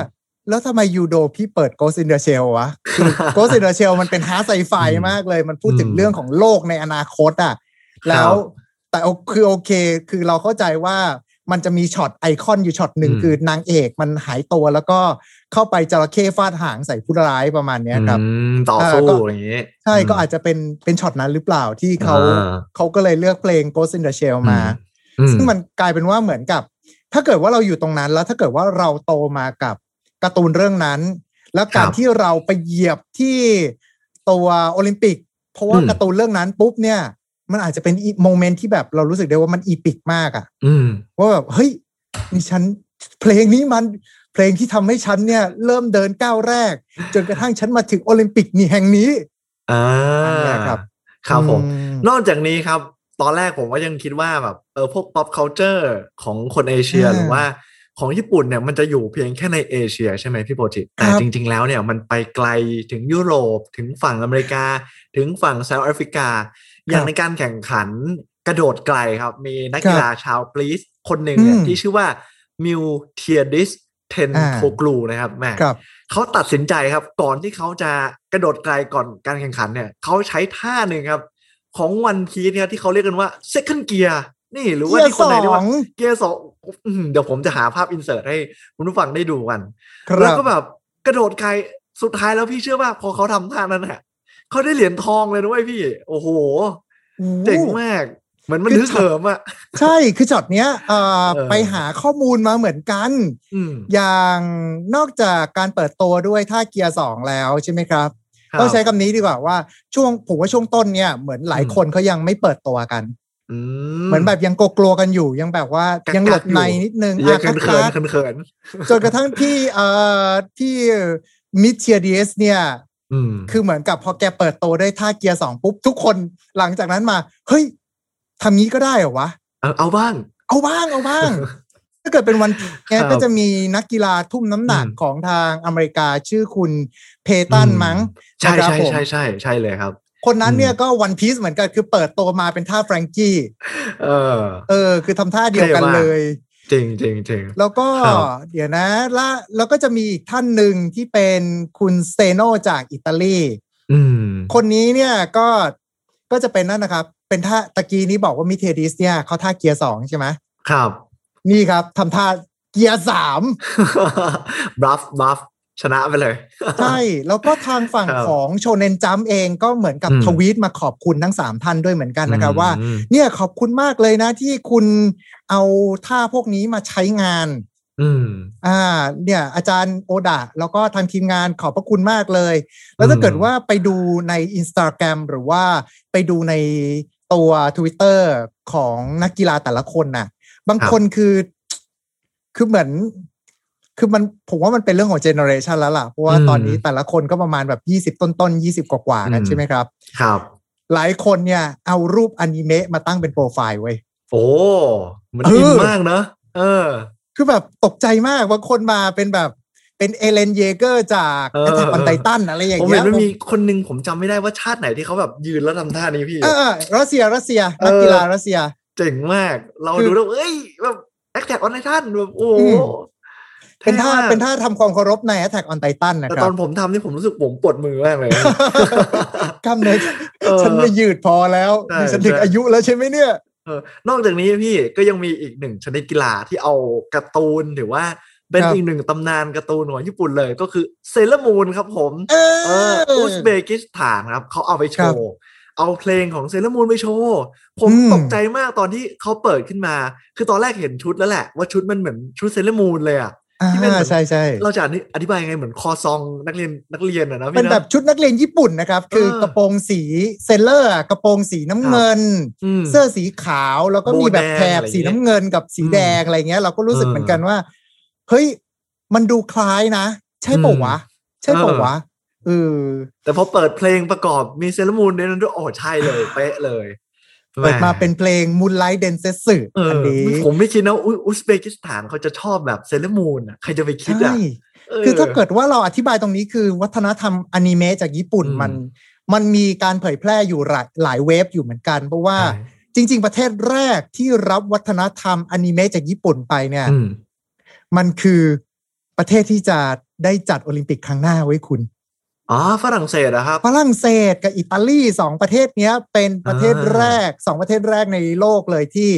แล้วทำไมยูโดพี่เปิด Ghost in the Shell วะคือ Ghost in the Shell มันเป็น hard sci-fi อืมมากเลย มันพูดถึงอืมเรื่องของโลกในอนาคตอะแล้วแต่โอคือโอเค คือเราเข้าใจว่า มันจะมีช็อตไอคอนอยู่ช็อตหนึ่งอืมคือนางเอกมันหายตัวแล้วก็เข้าไปจระเข้ฟาดหางใส่ผู้ร้ายประมาณเนี้ยครับอืมต่อเออสู้ก็อย่างนี้ใช่อืมก็อาจจะเป็นเป็นช็อตนั้นหรือเปล่าที่เขาอ่าเขาก็เลยเลือกเพลง Ghost in the Shell มาอืมซึ่งมันกลายเป็นว่าเหมือนกับ ถ้าเกิดว่าเราอยู่ตรงนั้น แล้วถ้าเกิดว่าเราโตมากับการ์ตูนเรื่องนั้น แล้วการครับที่เราไปเหยียบที่ตัวโอลิมปิก เพราะว่าอืมการ์ตูนเรื่องนั้นปุ๊บเนี่ย มันอาจจะเป็นอีโมเมนต์ที่แบบเรารู้สึกได้ว่ามันอีปิกมากอะอืมว่าแบบเฮ้ยนี่ฉันเพลงนี้มันเพลงที่ทำให้ฉันเนี่ย เริ่มเดินก้าวแรก จนกระทั่งฉันมาถึงโอลิมปิกนี่แห่งนี้อ่าอันเนี้ยครับครับผมอืมนอกจากนี้ครับ ตอนแรกผมก็ยังคิดว่าแบบเออพวก pop culture ของคนเอเชียอ่าหรือว่าของญี่ปุ่นเนี่ยมันจะอยู่เพียงแค่ในเอเชียใช่ไหมพี่โปรจิแต่ครับจริง ๆ แล้วเนี่ยมันไปไกลถึงยุโรปถึงฝั่งอเมริกา ถึงฝั่งเซาท์แอฟริกา อย่างในการแข่งขันกระโดดไกลครับ มีนักกีฬาชาวกรีซคนหนึ่งเนี่ยอืมที่ชื่อว่ามิลเทียดิสเทนอ่าโทกลูนะครับแม่ครับเขาตัดสินใจครับ ก่อนที่เขาจะกระโดดไกลก่อนการแข่งขันเนี่ยเขาใช้ท่าหนึ่งครับ ของวันพีซเนี่ยที่เขาเรียกกันว่า second gear นี่หรือว่าเกียที่ร์คนไหนเรียกสว่าองเกียร์สองอื้อหือเดี๋ยวผมจะหาภาพอินเสิร์ตให้คุณผู้ฟังได้ดูกันครัแล้วบก็แบบกระโดดไกลสุดท้ายแล้วพี่เชื่อว่าพอเขาทำท่านั้นน่ะ เขาได้เหรียญทองเลยนะเว้ยพี่ โอ้โห เจ๋งมาก เหมือนมันคือนึกเหิมอะ ใช่คือช็อตเนี้ยเอ่อเออไปหาข้อมูลมาเหมือนกันอืมอย่างนอกจากการเปิดตัวด้วยท่าเกียร์สองแล้วใช่ไหมครับครับต้องใช้คำนี้ดีกว่าว่าช่วงผมว่าช่วงต้นเนี่ย เหมือนหลายอืมคนเขายังไม่เปิดตัวกันอืเหมือนแบบยังกลัวๆกันอยู่ยังแบบว่ากักๆยังหลบในอยู่นิดนึงยังอะเขินคัเขิกนเขินๆจนกระทั่งที่เอ่อที่มิเทียดีสเนี่ยๆอืม คือเหมือนกับพอแกเปิดตัวด้วยท่าเกียร์สองปุ๊บ ทุกคนหลังจากนั้นมา เฮ้ยทำงี้ก็ได้เหรอวะเอาเอาบ้าง เอาบ้างเอาบ้าง ถ้าเกิดเป็นวันแกครับก็จะมีนักกีฬาทุ่มน้ำหนักอืมของทางอเมริกาชื่อคุณเพตันมั้งใช่นะครับใช่ผมใช่ใช่ใช่เลยครับ คนนั้นเนี่ยอืมก็วันพีซเหมือนกันคือเปิดตัวมาเป็นท่าแฟรงกี้ เออ เออ คือทำท่าเดียวกันเท่มากเลย จริงจริงจริงแล้วก็ครับเดี๋ยวนะและแล้วก็จะมีอีกท่านหนึ่งที่เป็นคุณเซโนจากอิตาลีอืมคนนี้เนี่ยก็ก็จะเป็นนั่นนะครับ เป็นท่าตะกี้นี้บอกว่ามิลเทียดิสเนี่ยเขาท่าเกียร์สองใช่ไหมครับ นี่ครับทำท่าเกียร์สามบัฟบัฟ ชนะไปเลย ใช่ แล้วก็ทางฝั่งครับของโชเนนจัมป์เองก็เหมือนกับอืมทวีตมาขอบคุณทั้งสามท่านด้วยเหมือนกันนะครับว่าอืมเนี่ยขอบคุณมากเลยนะที่คุณเอาท่าพวกนี้มาใช้งานอืมอ่า เนี่ย อาจารย์โอดะแล้วก็ทางทีมงานขอบพระคุณมากเลย แล้วถ้าอืมเกิดว่าไปดูใน Instagram หรือว่าไปดูในตัว Twitter ของนักกีฬาแต่ละคนน่ะ บางคนคือ คือเหมือน คือมันผมว่ามันเป็นเรื่องของ generation แล้วล่ะ เพราะว่าตอนนี้แต่ละคนก็ประมาณแบบยี่สิบต้นต้นยี่สิบกว่าๆกันใช่ไหมครับ ครับ หลายคนเนี่ย เอารูปอนิเมะมาตั้งเป็นโปรไฟล์ไว้โอ้ มันเอออิอินมากเเนอะเออ คือแบบตกใจมากบางคนมาเป็นแบบเป็นเอเลนเยเกอร์จากเออแอตแทกออนไททันอะไรอย่างผมเงี้เห็ยนมันมีคนหนึ่งผมจำไม่ได้ว่าชาติไหนที่เขาแบบยืนแล้วทำท่านี้พี่เออเออรัสเซียรัสเซียเออนักกีฬารัสเซีย เจ๋งมาก เราคือดูแล้วเอ้ยแบบแอคแท็กออนไลน์ท่านแบบโอ้อืโหม เป็นท่าท่มกเป็นท่าทำความเคารพในแอตแทกออนไททันนะแต่คตรัอบนผมทำนี่ผมรู้สึกผมปวดมือมากเลยกล้ามเนื้อเออฉันไม่ยืดพอแล้วใช่ดิฉันถึงใช่อายุแล้วใช่ไหมเนี่ยเออนอกจากนี้พี่ก็ยังมีอีกหนึ่งชนิดกีฬาที่เอาการ์ตูนหรือว่าเป็นครับอีกหนึ่งตำนานการ์ตูนของญี่ปุ่นเลยก็คือเซเลอร์มูนครับผมเอเอออุซเบกิสถานครับเขาเอาไปโชว์ครับเอาเพลงของเซเลอร์มูนไปโชว์ผมอืมตกใจมากตอนที่เขาเปิดขึ้นมา คือตอนแรกเห็นชุดแล้วแหละ ว่าชุดมันเหมือนชุดเซเลอร์มูนเลยอะอ่า ที่เป็นเหมือนใช่ใช่เราจะอธิบายยังไงเหมือนคอซองนักเรียนนักเรียนอะนะพี่เป็นนะแบบชุดนักเรียนญี่ปุ่นนะครับ คือเออกระโปรงสีเซเลอร์อะกระโปรงสีน้ำเงินอืมเสื้อสีขาวแล้วก็มีแบบโบแดงแถบอะไรอย่างเงี้ยสีน้ำเงินกับสีแดงอะไรเงี้ย เราก็รู้สึกเออเหมือนกันว่า เฮ้ย มันดูคล้ายนะ ใช่เปล่าวะ ใช่เปล่าวะเออแต่พอเปิดเพลงประกอบมีเซเลอร์มูนในนั้นด้วยโอ้ใช่เลยเป๊ะเลย เปิดมาเป็นเพลง Moonlight Densetsu เอออันนี้ผมไม่คิดนะอุอุซเบกิสถานเขาจะชอบแบบเซเลอร์มูนอะใครจะไปคิดใช่อะคือถ้าเกิดว่าเราอธิบายตรงนี้คือวัฒนธรรมอนิเมะจากญี่ปุ่นอืมมัน มันมีการเผยแพร่อยู่หลายหลาย wave อยู่เหมือนกัน เพราะว่าใช่จริง ๆ ประเทศแรกที่รับวัฒนธรรมอนิเมะจากญี่ปุ่นไปเนี่ยอืมมันคือประเทศที่จะได้จัดโอลิมปิกครั้งหน้าไว้คุณ อ๋อฝรั่งเศสอะครับฝรั่งเศสกับอิตาลีสองประเทศเนี้ยเป็นประเทศอ่าแรกสองประเทศแรกในโลกเลยที่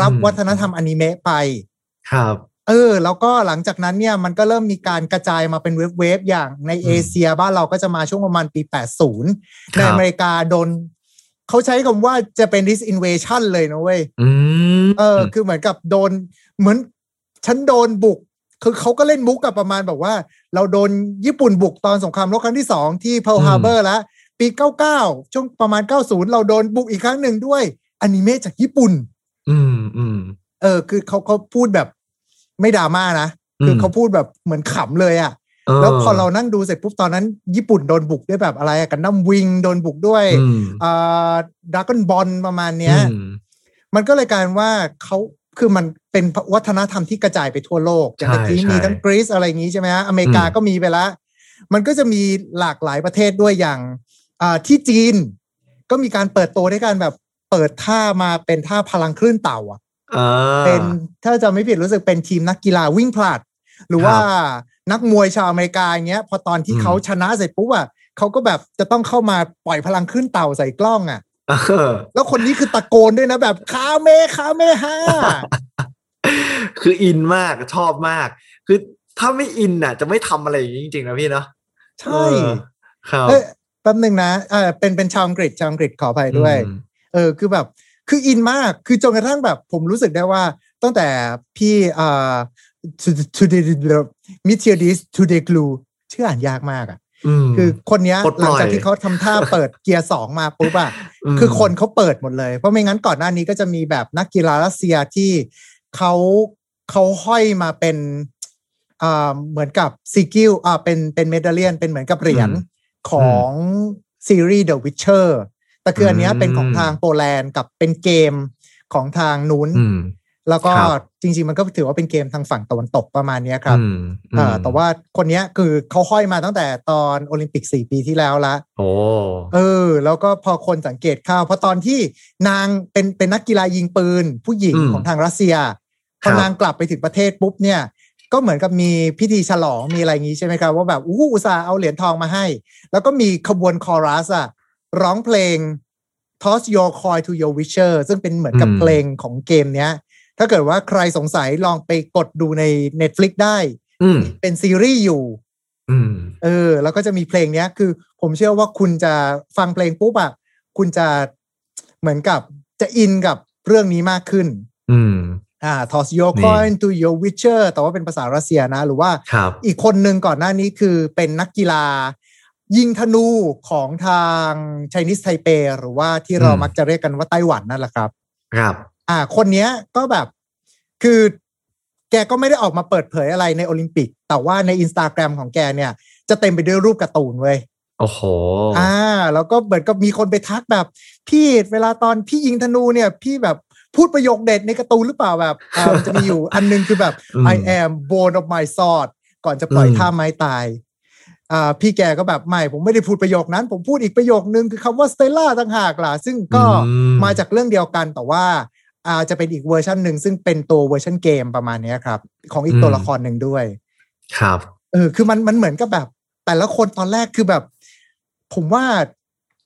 รับอืมวัฒนธรรมอนิเมะไป ครับ เออ แล้วก็หลังจากนั้นเนี่ยมันก็เริ่มมีการกระจายมาเป็น wave waveๆอย่างในอืมเอเชียบ้านเราก็จะมาช่วงประมาณปี 80 ครับในอเมริกาโดนเขาใช้คำว่าจะเป็น disinvasion เลยนะเว้ยอืมเออ คือเหมือนกับโดนเหมือนฉันโดนบุก คือเขาก็เล่นมุกกับประมาณแบบว่า เราโดนญี่ปุ่นบุกตอนสงครามโลกครั้งที่สองที่เพิร์ลฮาร์เบอร์แล้ว ปี 99 ช่วงประมาณ 90 เราโดนบุกอีกครั้งหนึ่งด้วยอนิเมะจากญี่ปุ่น อืมอืมเออ คือเขาเขาพูดแบบไม่ดราม่านะ คือเขาพูดแบบเหมือนขำเลยอะ่ะแล้วพอเรานั่งดูเสร็จปุ๊บตอนนั้น ญี่ปุ่นโดนบุกด้วยแบบอะไรอะกันน้ำวิงโดนบุกด้วยอืมอ่าดราก้อนบอลประมาณเนี้ยอืมมันก็เลยกลายเป็นว่าเขา คือมันเป็นวัฒนธรรมที่กระจายไปทั่วโลกอย่างใช่เมื่อกี้ใช่มีทั้งกรีซอะไรอย่างนี้ใช่ไหมฮะอเมริกาอืมก็มีไปแล้วมันก็จะมีหลากหลายประเทศด้วยอย่างอ่าที่จีนก็มีการเปิดตัวด้วยการแบบเปิดท่ามาเป็นท่าพลังคลื่นเต่าอะอ่าเป็นถ้าจะไม่ผิดรู้สึกเป็นทีมนักกีฬาวิ่งผลัด หรือว่านักมวยชาวอเมริกาอย่างเงี้ย พอตอนที่อืมเขาชนะเสร็จปุ๊บอะเขาก็แบบจะต้องเข้ามาปล่อยพลังคลื่นเต่าใส่กล้องอะเออ แล้วคนนี้คือตะโกนด้วยนะแบบคาเมฮาเมฮาคืออินมากชอบมาก คือถ้าไม่อินน่ะ จะไม่ทำอะไรอย่างนี้จริงๆนะพี่เนาะใช่เออครับเอ้ยแป๊บหนึ่งนะเออเป็นเป็นชาวอังกฤษชาวอังกฤษขออภัยด้วยอืมเออคือแบบ คืออินมากคือจนกระทั่งแบบ ผมรู้สึกได้ว่าตั้งแต่พี่อ่า to to the m i t i o d i s to the glue ชื่ออ่านยากมากอะอืม คือคนเนี้ยปลดปหลัล่งอยจากที่เขาทำท่าเปิดเกียร์สองมาปุ๊บอะมคือคนเขาเปิดหมดเลย เพราะไม่งั้นก่อนหน้านี้ก็จะมีแบบนักกีฬารัสเซียที่เขาเขาห้อยมาเป็นอ่าเหมือนกับซีกิลอ่าเป็นเป็นเมดัลเลียนเป็นเหมือนกับเหรียญของซีรีส์ The Witcher แต่คืออันเนี้ยเป็นของทางโปแลนด์กับเป็นเกมของทางนู้นอืมแล้วก็ครับ จริง ๆ มันก็ถือว่าเป็นเกมทางฝั่งตะวันตกประมาณเนี้ยครับอืมอ่าแต่ว่าคนเนี้ยคือเขาห้อยมาตั้งแต่ตอนโอลิมปิกสี่ปีที่แล้วละโอ้เออ แล้วก็พอคนสังเกตเข้าเพราะตอนที่นางเป็นเป็นนักกีฬายิงปืน ผู้หญิงอืมของทางรัสเซียพครัอบนางกลับไปถึงประเทศปุ๊บเนี่ยก็เหมือนกับมีพิธีฉลองมีอะไรอย่างงี้ใช่ไหมครับ ว่าแบบอู้หูอุตส่าห์เอาเหรียญทองมาให้ แล้วก็มีขบวนคอรัสอะร้องเพลง Toss Your Coin to Your Wisher ซึ่งเป็นเหมือนกับอืมเพลงของเกมเนี้ย ถ้าเกิดว่าใครสงสัยลองไปกดดูใน Netflix ได้อืมเป็นซีรีส์อยู่อืมเออ แล้วก็จะมีเพลงเนี้ย คือผมเชื่อว่าคุณจะฟังเพลงปุ๊บอะคุณจะเหมือนกับจะอินกับเรื่องนี้มากขึ้น อืมอ่า toss your นี่ coin to your witcher แต่ว่าเป็นภาษารัสเซียนะ หรือว่าครับอีกคนหนึ่งก่อนหน้านี้คือเป็นนักกีฬา ยิงธนูของทาง Chinese Taipei หรือว่าที่เราอืมมักจะเรียกกันว่าไต้หวันนั่นแหละครับ ครับ อ่า คนเนี้ยก็แบบคือแกก็ไม่ได้ออกมาเปิดเผยอะไรในโอลิมปิก แต่ว่าในอินสตาแกรมของแกเนี่ย จะเต็มไปด้วยรูปการ์ตูนเว้ยโอ้โห อ่า แล้วก็เหมือนกับมีคนไปทักแบบ พี่เวลาตอนพี่ยิงธนูเนี่ย พี่แบบพูดประโยคเด็ดในการ์ตูนหรือเปล่าแบบอ่ามันจะมีอยู่อันนึงคือแบบอืม I am bone of my sword ก่อนจะปล่อยอืมท่าไม้ตาย อ่า พี่แกก็แบบไม่ ผมไม่ได้พูดประโยคนั้น ผมพูดอีกประโยคนึงคือคำว่าสเตลล่าต่างหากล่ะ ซึ่งก็อืมาจากเรื่องเดียวกันแต่ว่า อ่าจะเป็นอีกเวอร์ชันหนึ่งซึ่งเป็นตัวเวอร์ชันเกมประมาณเนี้ยครับ ของอีกตัวละครหนึ่งด้วย ครับเออคือมันมันเหมือนกับแบบ แต่ละคนตอนแรกคือแบบ ผมว่า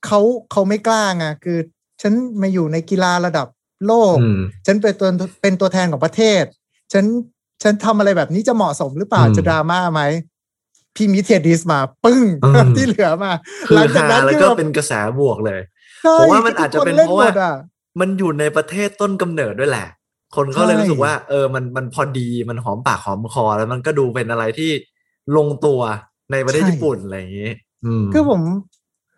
เขาเขาไม่กล้าไงคือ ฉันมาอยู่ในกีฬาระดับโลกอืมฉันเป็นตัวเป็นตัวแทนของประเทศ ฉันฉันทำอะไรแบบนี้จะเหมาะสมหรือเปล่าอืมจะดราม่าไหมพี่มิเทียดิสมา ปึ้งอืมที่เหลือมาคือหลังจากฮานั้นแล้วคือก็แบบเป็นกระแสบวกเลยใช่ผมว่ามันอาจจะเป็นทุกคเพราะว่าล่ห มดอะมันอยู่ในประเทศต้นกำเนิดด้วยแหละ คนก็เลยใช่รู้สึกว่า เออมันมันพอดีมันหอมปากหอมคอ แล้วมันก็ดูเป็นอะไรที่ลงตัวในประเทศญี่ปุ่นอะไรอย่างนี้อืมคือผม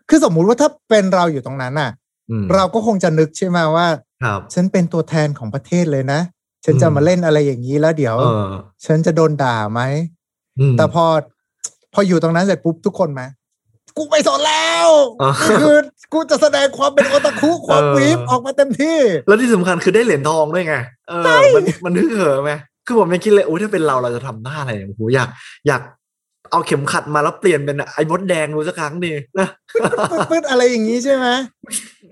คือสมมุติว่าถ้าเป็นเราอยู่ตรงนั้นอะอืมเราก็คงจะนึกใช่ไหมว่าครับฉันเป็นตัวแทนของประเทศเลยนะ ฉันจะอืมมาเล่นอะไรอย่างนี้แล้วเดี๋ยวเออฉันจะโดนด่าไหมอืมแต่พอ พออยู่ตรงนั้นเสร็จปุ๊บทุกคนมา กูไปสนแล้วอ๋อคือกูจะแสดงความเป็นโอตาคุความเออวีฟออกมาเต็มที่ แล้วที่สำคัญคือได้เหรียญทองด้วยไงเออมันมันฮึกเหิมไหมคือผมยังคิดเลยโอ้ยถ้าเป็นเราเราจะทำหน้าอะไรโอ้โหอยากอยากเอาเข็มขัดมาแล้วเปลี่ยนเป็นไอ้มดแดงดูสักครั้งดีนะปืดๆอะไรอย่างนี้ใช่ไหม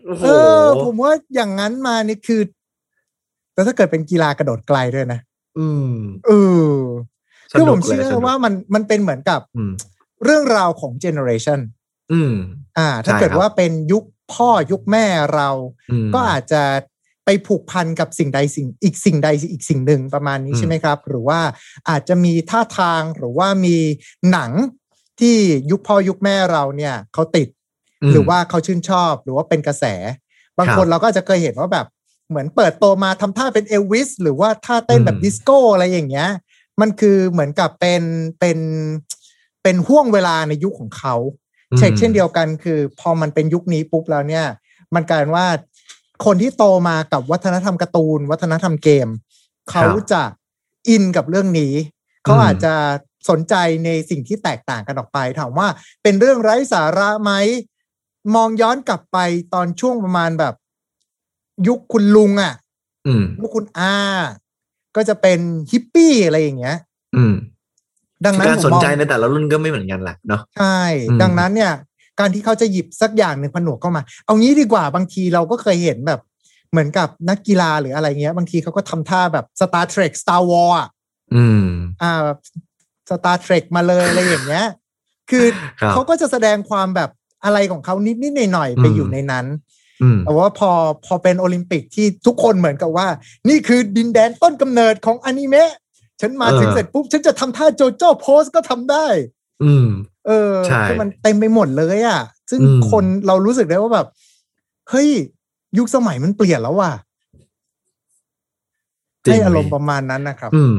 โอ้โหเออ ผมว่าอย่างนั้นมานี่คือแล้วถ้าเกิดเป็นกีฬากระโดดไกลด้วยนะ อืมเออสคือนุผกมลยเชื่อสนุกว่ามันมันเป็นเหมือนกับอืม เรื่องราวของเจเนอเรชันอืม อ่า ถ้าใช่เกิดครับว่าเป็นยุคพ่อยุคแม่เราอืมก็อาจจะไปผูกพันกับสิ่งใดสิ่งอีกสิ่งใดอีกสิ่งหนึ่งประมาณนี้อืมใช่ไหมครับ หรือว่าอาจจะมีท่าทางหรือว่ามีหนังที่ยุคพ่อยุคแม่เราเนี่ยเขาติด หรือว่าเขาชื่นชอบหรือว่าเป็นกระแส บางครับคนเราก็จะเคยเห็นว่าแบบเหมือนเปิดโตมาทำท่าเป็นเอลวิสหรือว่าท่าเต้นแบบอืมดิสโก้อะไรอย่างเงี้ย มันคือเหมือนกับเป็นเป็นเป็นห่วงเวลาในยุคของเขาเช็คเช่นเดียวกันคือ พอมันเป็นยุคนี้ปุ๊บแล้วเนี่ย มันกลายเป็นว่าคนที่โตมากับวัฒนธรรมการ์ตูน วัฒนธรรมเกม เขาจะอินกับเรื่องนี้ เขาอาจจะสนใจในสิ่งที่แตกต่างกันออกไป ถามว่าเป็นเรื่องไร้สาระไหม มองย้อนกลับไปตอนช่วงประมาณแบบ ยุคคุณลุงอะ่ะอืมยุคคุณอาก็จะเป็นฮิปปี้อะไรอย่างเงี้ยอืม ดังนั้นการผมสนมองใจในแต่ละรุ่นก็ไม่เหมือนกันแหละเนาะใช่อืมดังนั้นเนี่ย การที่เขาจะหยิบสักอย่างหนึ่งผนวกเข้ามา เอางี้ดีกว่าบางทีเราก็เคยเห็นแบบเหมือนกับนักกีฬาหรืออะไรเงี้ย บางทีเขาก็ทำท่าแบบ Star Trek Star War อะอืม อ่าแบบ Star Trek มาเลยอะไรอย่างเงี้ย คือครับเขาก็จะแสดงความแบบอะไรของเขานิดๆหน่อยๆไปอืมอยู่ในนั้นอืมแต่ว่าพอพอเป็นโอลิมปิกที่ทุกคนเหมือนกับว่า นี่คือดินแดนต้นกำเนิดของอนิเมะ ฉันมาถึงเออเสร็จปุ๊บ ฉันจะทำท่าโจโจ้โพสก็ทำได้ อืม เออใช่คือมันเต็มไปหมดเลยอะ ซึ่งอืมคนเรารู้สึกได้ว่าแบบ เฮ้ย ยุคสมัยมันเปลี่ยนแล้วว่ะจริงให้อารมพี่ณ์ประมาณนั้นนะครับ อืม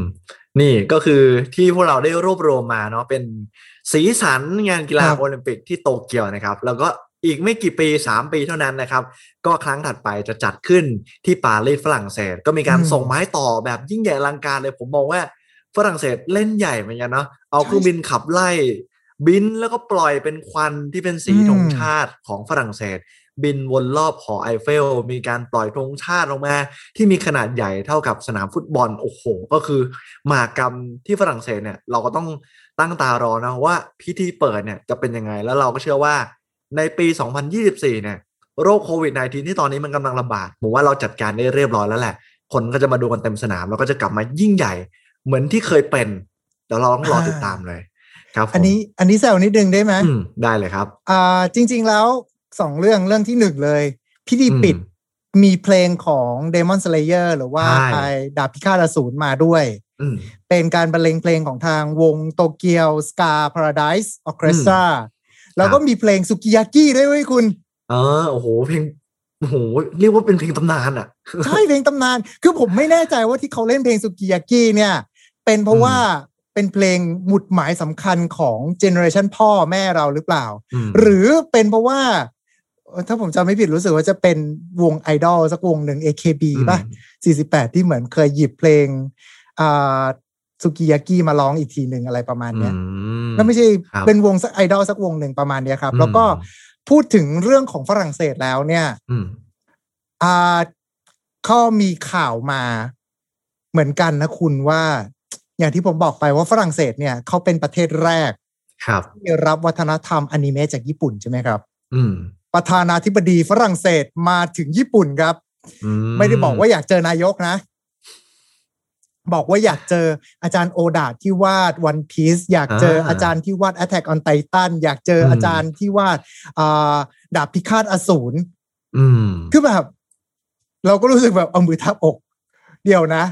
นี่ก็คือที่พวกเราได้รวบรวมมาเนาะเป็นสีสันงานกีฬาครับโอลิมปิกที่โตเกียวนะครับ แล้วก็ อีกไม่กี่ปีสามปีเท่านั้นนะครับ ก็ครั้งถัดไปจะจัดขึ้นที่ปารีสฝรั่งเศส ก็มีการอืมส่งไม้ต่อแบบยิ่งใหญ่อลังการเลยผมมองว่าฝรั่งเศสเล่นใหญ่เหมือนกันเนาะเอาใช่เครื่องบินขับไล่บินแล้วก็ปล่อยเป็นควันที่เป็นสีอืมธงชาติของฝรั่งเศส บินวนรอบหอไอเฟล มีการปล่อยธงชาติลงมา ที่มีขนาดใหญ่เท่ากับสนามฟุตบอลโอ้โห ก็คือมหากรรมที่ฝรั่งเศสเนี่ย เราก็ต้องตั้งตารอนะว่าพิธีเปิดเนี่ยจะเป็นยังไงแล้วเราก็เชื่อว่า ในปี 2024 เนี่ยโรคโควิด -19 ที่ตอนนี้มันกำลังระบาดผมว่าเราจัดการได้เรียบร้อยแล้วแหละ คนก็จะมาดูกันเต็มสนาม แล้วก็จะกลับมายิ่งใหญ่ เหมือนที่เคยเป็นเดี๋ยวเราต้องรอติดตามเลย ครับผมอันนี้อันนี้แซวนิดนึงได้ไหมอืมได้เลยครับอ่าจริง ๆแล้วสองเรื่องเรื่องที่หนึ่งเลย พิธีปิดอืมมีเพลงของ Demon Slayer หรือว่าใช่ไอดาบพิฆาตอสูรมาด้วยอืมเป็นการบรรเลงเพลงของทางวงโตเกียวสกาพาราไดส์ออเคสตรา แล้วก็มีเพลงสุกิยากิด้วยเว้ยคุณเออโอ้โหเพลงโอ้โหเรียกว่าเป็นเพลงตำนานอะใช่เพลงตำนาน คือผมไม่แน่ใจว่าที่เขาเล่นเพลงสุกิยากิเนี่ย เป็นเพราะว่าเป็นเพลงหมุดหมายสำคัญของเจเนอเรชันพ่อแม่เราหรือเปล่าอืมหรือเป็นเพราะว่าเอ่อถ้าผมจำไม่ผิดรู้สึกว่าจะเป็นวงไอดอลสักวงหนึ่ง AKB ป่ะ 48 ที่เหมือนเคยหยิบเพลงอ่า สุกิยากิมาร้องอีกทีหนึ่งอะไรประมาณเนี้ยอืมก็ไม่ใช่ครับเป็นวงสักไอดอลสักวงหนึ่งประมาณเนี้ยครับอืมแล้วก็พูดถึงเรื่องของฝรั่งเศสแล้วเนี่ยอืมอ่าก็มีข่าวมาเหมือนกันนะคุณว่า อย่างที่ผมบอกไปว่าฝรั่งเศสเนี่ยเขาเป็นประเทศแรก ครับที่รับวัฒนธรรมอนิเมะจากญี่ปุ่นใช่ไหมครับ อืมประธานาธิบดีฝรั่งเศสมาถึงญี่ปุ่นครับอืไม่ได้บอกว่าอยากเจอนายกนะ บอกว่าอยากเจออาจารย์โอดาที่วาดวันพีซอยากเจออาจารย์ที่วาด Attack on Titan อยากเจออาจารย์ที่วาดอ่าดาบพิฆาตอสูรอืมคือแบบ เราก็รู้สึกแบบเอามือทับอก เดี๋ยวนะ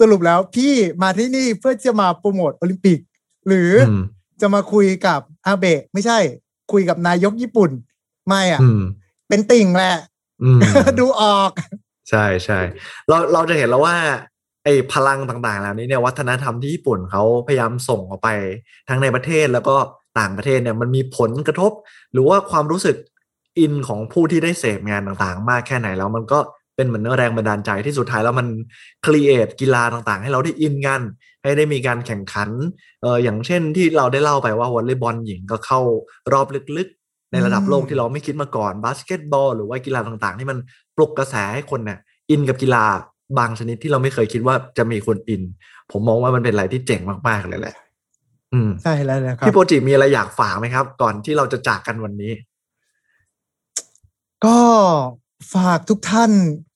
สรุปแล้วพี่มาที่นี่เพื่อจะมาโปรโมทโอลิมปิก หรืออมจะมาคุยกับอาเบะไม่ใช่ คุยกับนายกญี่ปุ่น ไม่อะอืมเป็นติ่งแหละอืมดูออก ใช่ใช่เราเราจะเห็นแล้วว่า ไอ้พลังต่างๆเหล่านี้เนี่ยวัฒนธรรมที่ญี่ปุ่นเขาพยายามส่งออกไปทั้งในประเทศแล้วก็ต่างประเทศเนี่ยมันมีผลกระทบ หรือว่าความรู้สึกอินของผู้ที่ได้เสพงานต่างๆ มากแค่ไหนแล้วมันก็เป็นเหมือนแรงบันดาลใจที่สุดท้ายแล้วมัน create กีฬาต่างๆ ให้เราได้อินกัน ให้ได้มีการแข่งขันเอออย่างเช่นที่เราได้เล่าไปว่าวอลเลย์บอลหญิงก็เข้ารอบลึกๆ ในระดับโลกที่เราไม่คิดมาก่อนบาสเกตบอลหรือว่ากีฬาต่างๆ ที่มันปลุกกระแสให้คนเนี่ยอินกับกีฬา บางชนิดที่เราไม่เคยคิดว่าจะมีคนอิน ผมมองว่ามันเป็นอะไรที่เจ๋งมากๆเลยแหละ อืมใช่แล้วนะครับพี่โปรจิมีอะไรอยากฝากไหมครับ ก่อนที่เราจะจากกันวันนี้ ก็ฝากทุกท่าน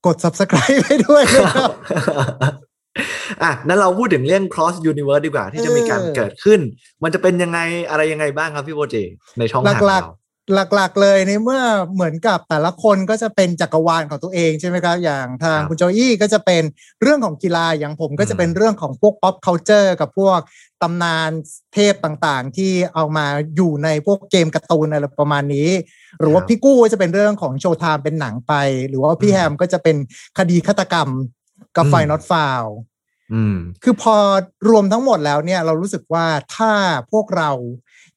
กด subscribe ให้ด้วยนะครับอะนั้นเราพูดถึงเรื่อง cross universe ดีกว่าที่จะมีการเออเกิดขึ้น มันจะเป็นยังไงอะไรยังไงบ้างครับพี่โปรจิในช่องทางของหลักเราๆ หลักๆเลยในเมื่อเหมือนกับแต่ละคนก็จะเป็นจักรวาลของตัวเองใช่ไหมครับ อย่างทางครับคุณโจอี้ก็จะเป็นเรื่องของกีฬาอย่างผมก็จะเป็นอืมเรื่องของพวก pop culture กับพวกตำนานเทพต่างๆ ที่เอามาอยู่ในพวกเกมการ์ตูนอะไรประมาณนี้ หรือว่าครับพี่กู้ก็จะเป็นเรื่องของโชว์ไทม์เป็นหนังไป หรือว่าพี่อืมแฮมก็จะเป็นคดีฆาตกรรมกับอืมไฟนอตฟาวอืมคือพอรวมทั้งหมดแล้วเนี่ยเรารู้สึกว่าถ้าพวกเรา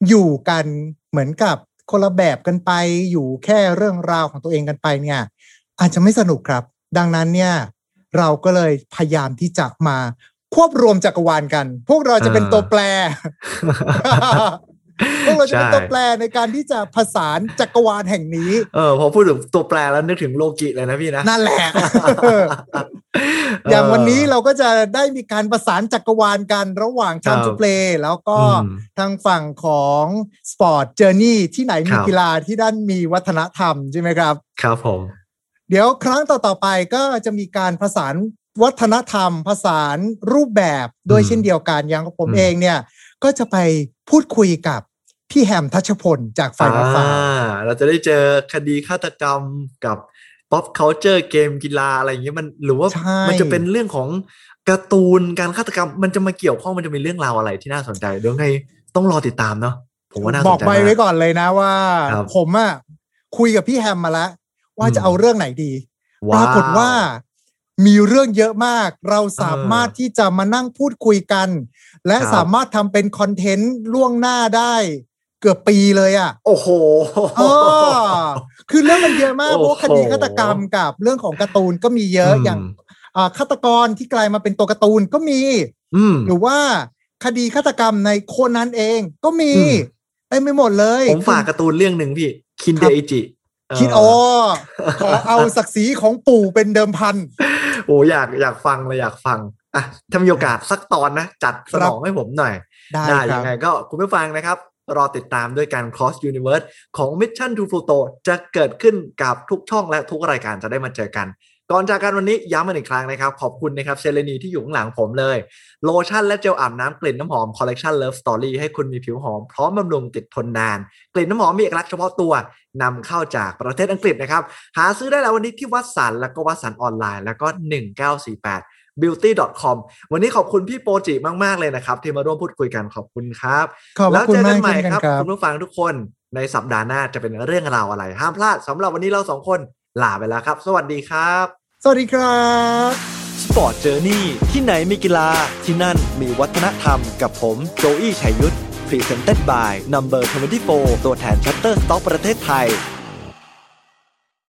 อยู่กันเหมือนกับ คนละแบบกันไปอยู่แค่เรื่องราวของตัวเองกันไปเนี่ย อาจจะไม่สนุกครับ ดังนั้นเนี่ย เราก็เลยพยายามที่จะมาควบรวมจักรวาลกัน พวกเราจะเป็นอ่าตัวแปร พวกเราจะเป็นใช่ตัวแปรในการที่จะผสานจักรวาลแห่งนี้ เออพอพูดถึงตัวแปรแล้วนึกถึงโลกิเลยนะพี่นะ นั่นแหละ อย่างวันนี้เราก็จะได้มีการประสานจักรวาลกันระหว่างครั Time บ to Play แล้วก็อืมทางฝั่งของ Sport Journey ที่ไหนมีครับกีฬาที่ด้านมีวัฒนธรรมใช่ไหมครับ ครับผม เดี๋ยวครั้งต่อๆไปก็จะมีการผสานวัฒนธรรมผสานรูปแบบด้วยอืมเช่นเดียวกันอย่างของผมอืมเองเนี่ย ก็จะไปพูดคุยกับพี่แฮมทัชพลจากไฟนอลฟาอ่าเราจะได้เจอคดีฆาตกรรมกับ pop culture เกมกีฬาอะไรอย่างเงี้ยมันหรือว่าใช่มันจะเป็นเรื่องของการ์ตูนการฆาตกรรม มันจะมาเกี่ยวข้องมันจะมีเรื่องราวอะไรที่น่าสนใจเดี๋ยวไงต้องรอติดตามเนาะผมว่าน่าสนใจบอกไปมากไว้ก่อนเลยนะว่าครับผมอะคุยกับพี่แฮมมาแล้วว่าอืมจะเอาเรื่องไหนดีปรากฏว่า มีเรื่องเยอะมาก เราสามารถที่จะมานั่งพูดคุยกัน และครับสามารถทำเป็นคอนเทนต์ล่วงหน้าได้เกือบปีเลยอะ โอ้โหอ๋อคือเรื่องมันเยอะมากโอ้เพโหราะว่าคดีฆาตกรรมกับเรื่องของการ์ตูนก็มีเยอะอืมอย่างอ่าฆาตกรที่กลายมาเป็นตัวการ์ตูนก็มีอืมหรือว่าคดีฆาตกรรมในโคนันเองก็มีอืมเต็มไปหมดเลย ผมฝากการ์ตูนเรื่องหนึ่งพี่ คินคเดรับอิจิเอคิดอ๋อขอเอาศักดิ์ศรีของปู่เป็นเดิมพัน โอ้อยากอยากฟังเลยอยากฟังอะถ้ามีโอกาสสักตอนนะ จัดสนองให้ผมหน่อย ได้คยัรับงไงก็คุณผู้ฟังนะครับ รอติดตามด้วยการ cross universe ของ Mission to Pluto จะเกิดขึ้นกับทุกช่องและทุกรายการจะได้มาเจอกัน ก่อนจากกันวันนี้ย้ำมาอีกครั้งนะครับ ขอบคุณนะครับเซเลนีที่อยู่ข้างหลังผมเลย โลชั่นและเจลอาบน้ำกลิ่นน้ำหอมคอลเล t ชัน Love Story ให้คุณมีผิวหอม พร้อมบำรุงติดทนนาน กลิ่นน้ำหอมมีเอกลักษณ์เฉพาะตัวนำเข้าจากประเทศอังกฤษนะครับ หาซื้อได้แล้ววันนี้ที่วัตสันแล้วก็วัตสันออนไลน์แล้วก็ 1948 beauty.com วันนี้ขอบคุณพี่โปจิมาก ๆ เลยนะครับ ที่มาร่วมพูดคุยกันขอบคุณครับขอบพระคุณมากแล้วคุณเจอกันใหม่เช่นกันครับครับ คุณผู้ฟังทุกคนในสัปดาห์หน้าจะเป็นเรื่องราวอะไร ห้ามพลาดสำหรับวันนี้เราสองคน ลาไปแล้วครับ สวัสดีครับ สวัสดีครับ Sport Journey ที่ไหนมีกีฬาที่นั่นมีวัฒนธรรมกับผมโจอี้ชัยยุทธ Presented by Number 24 ตัวแทน Shutterstock ประเทศไทย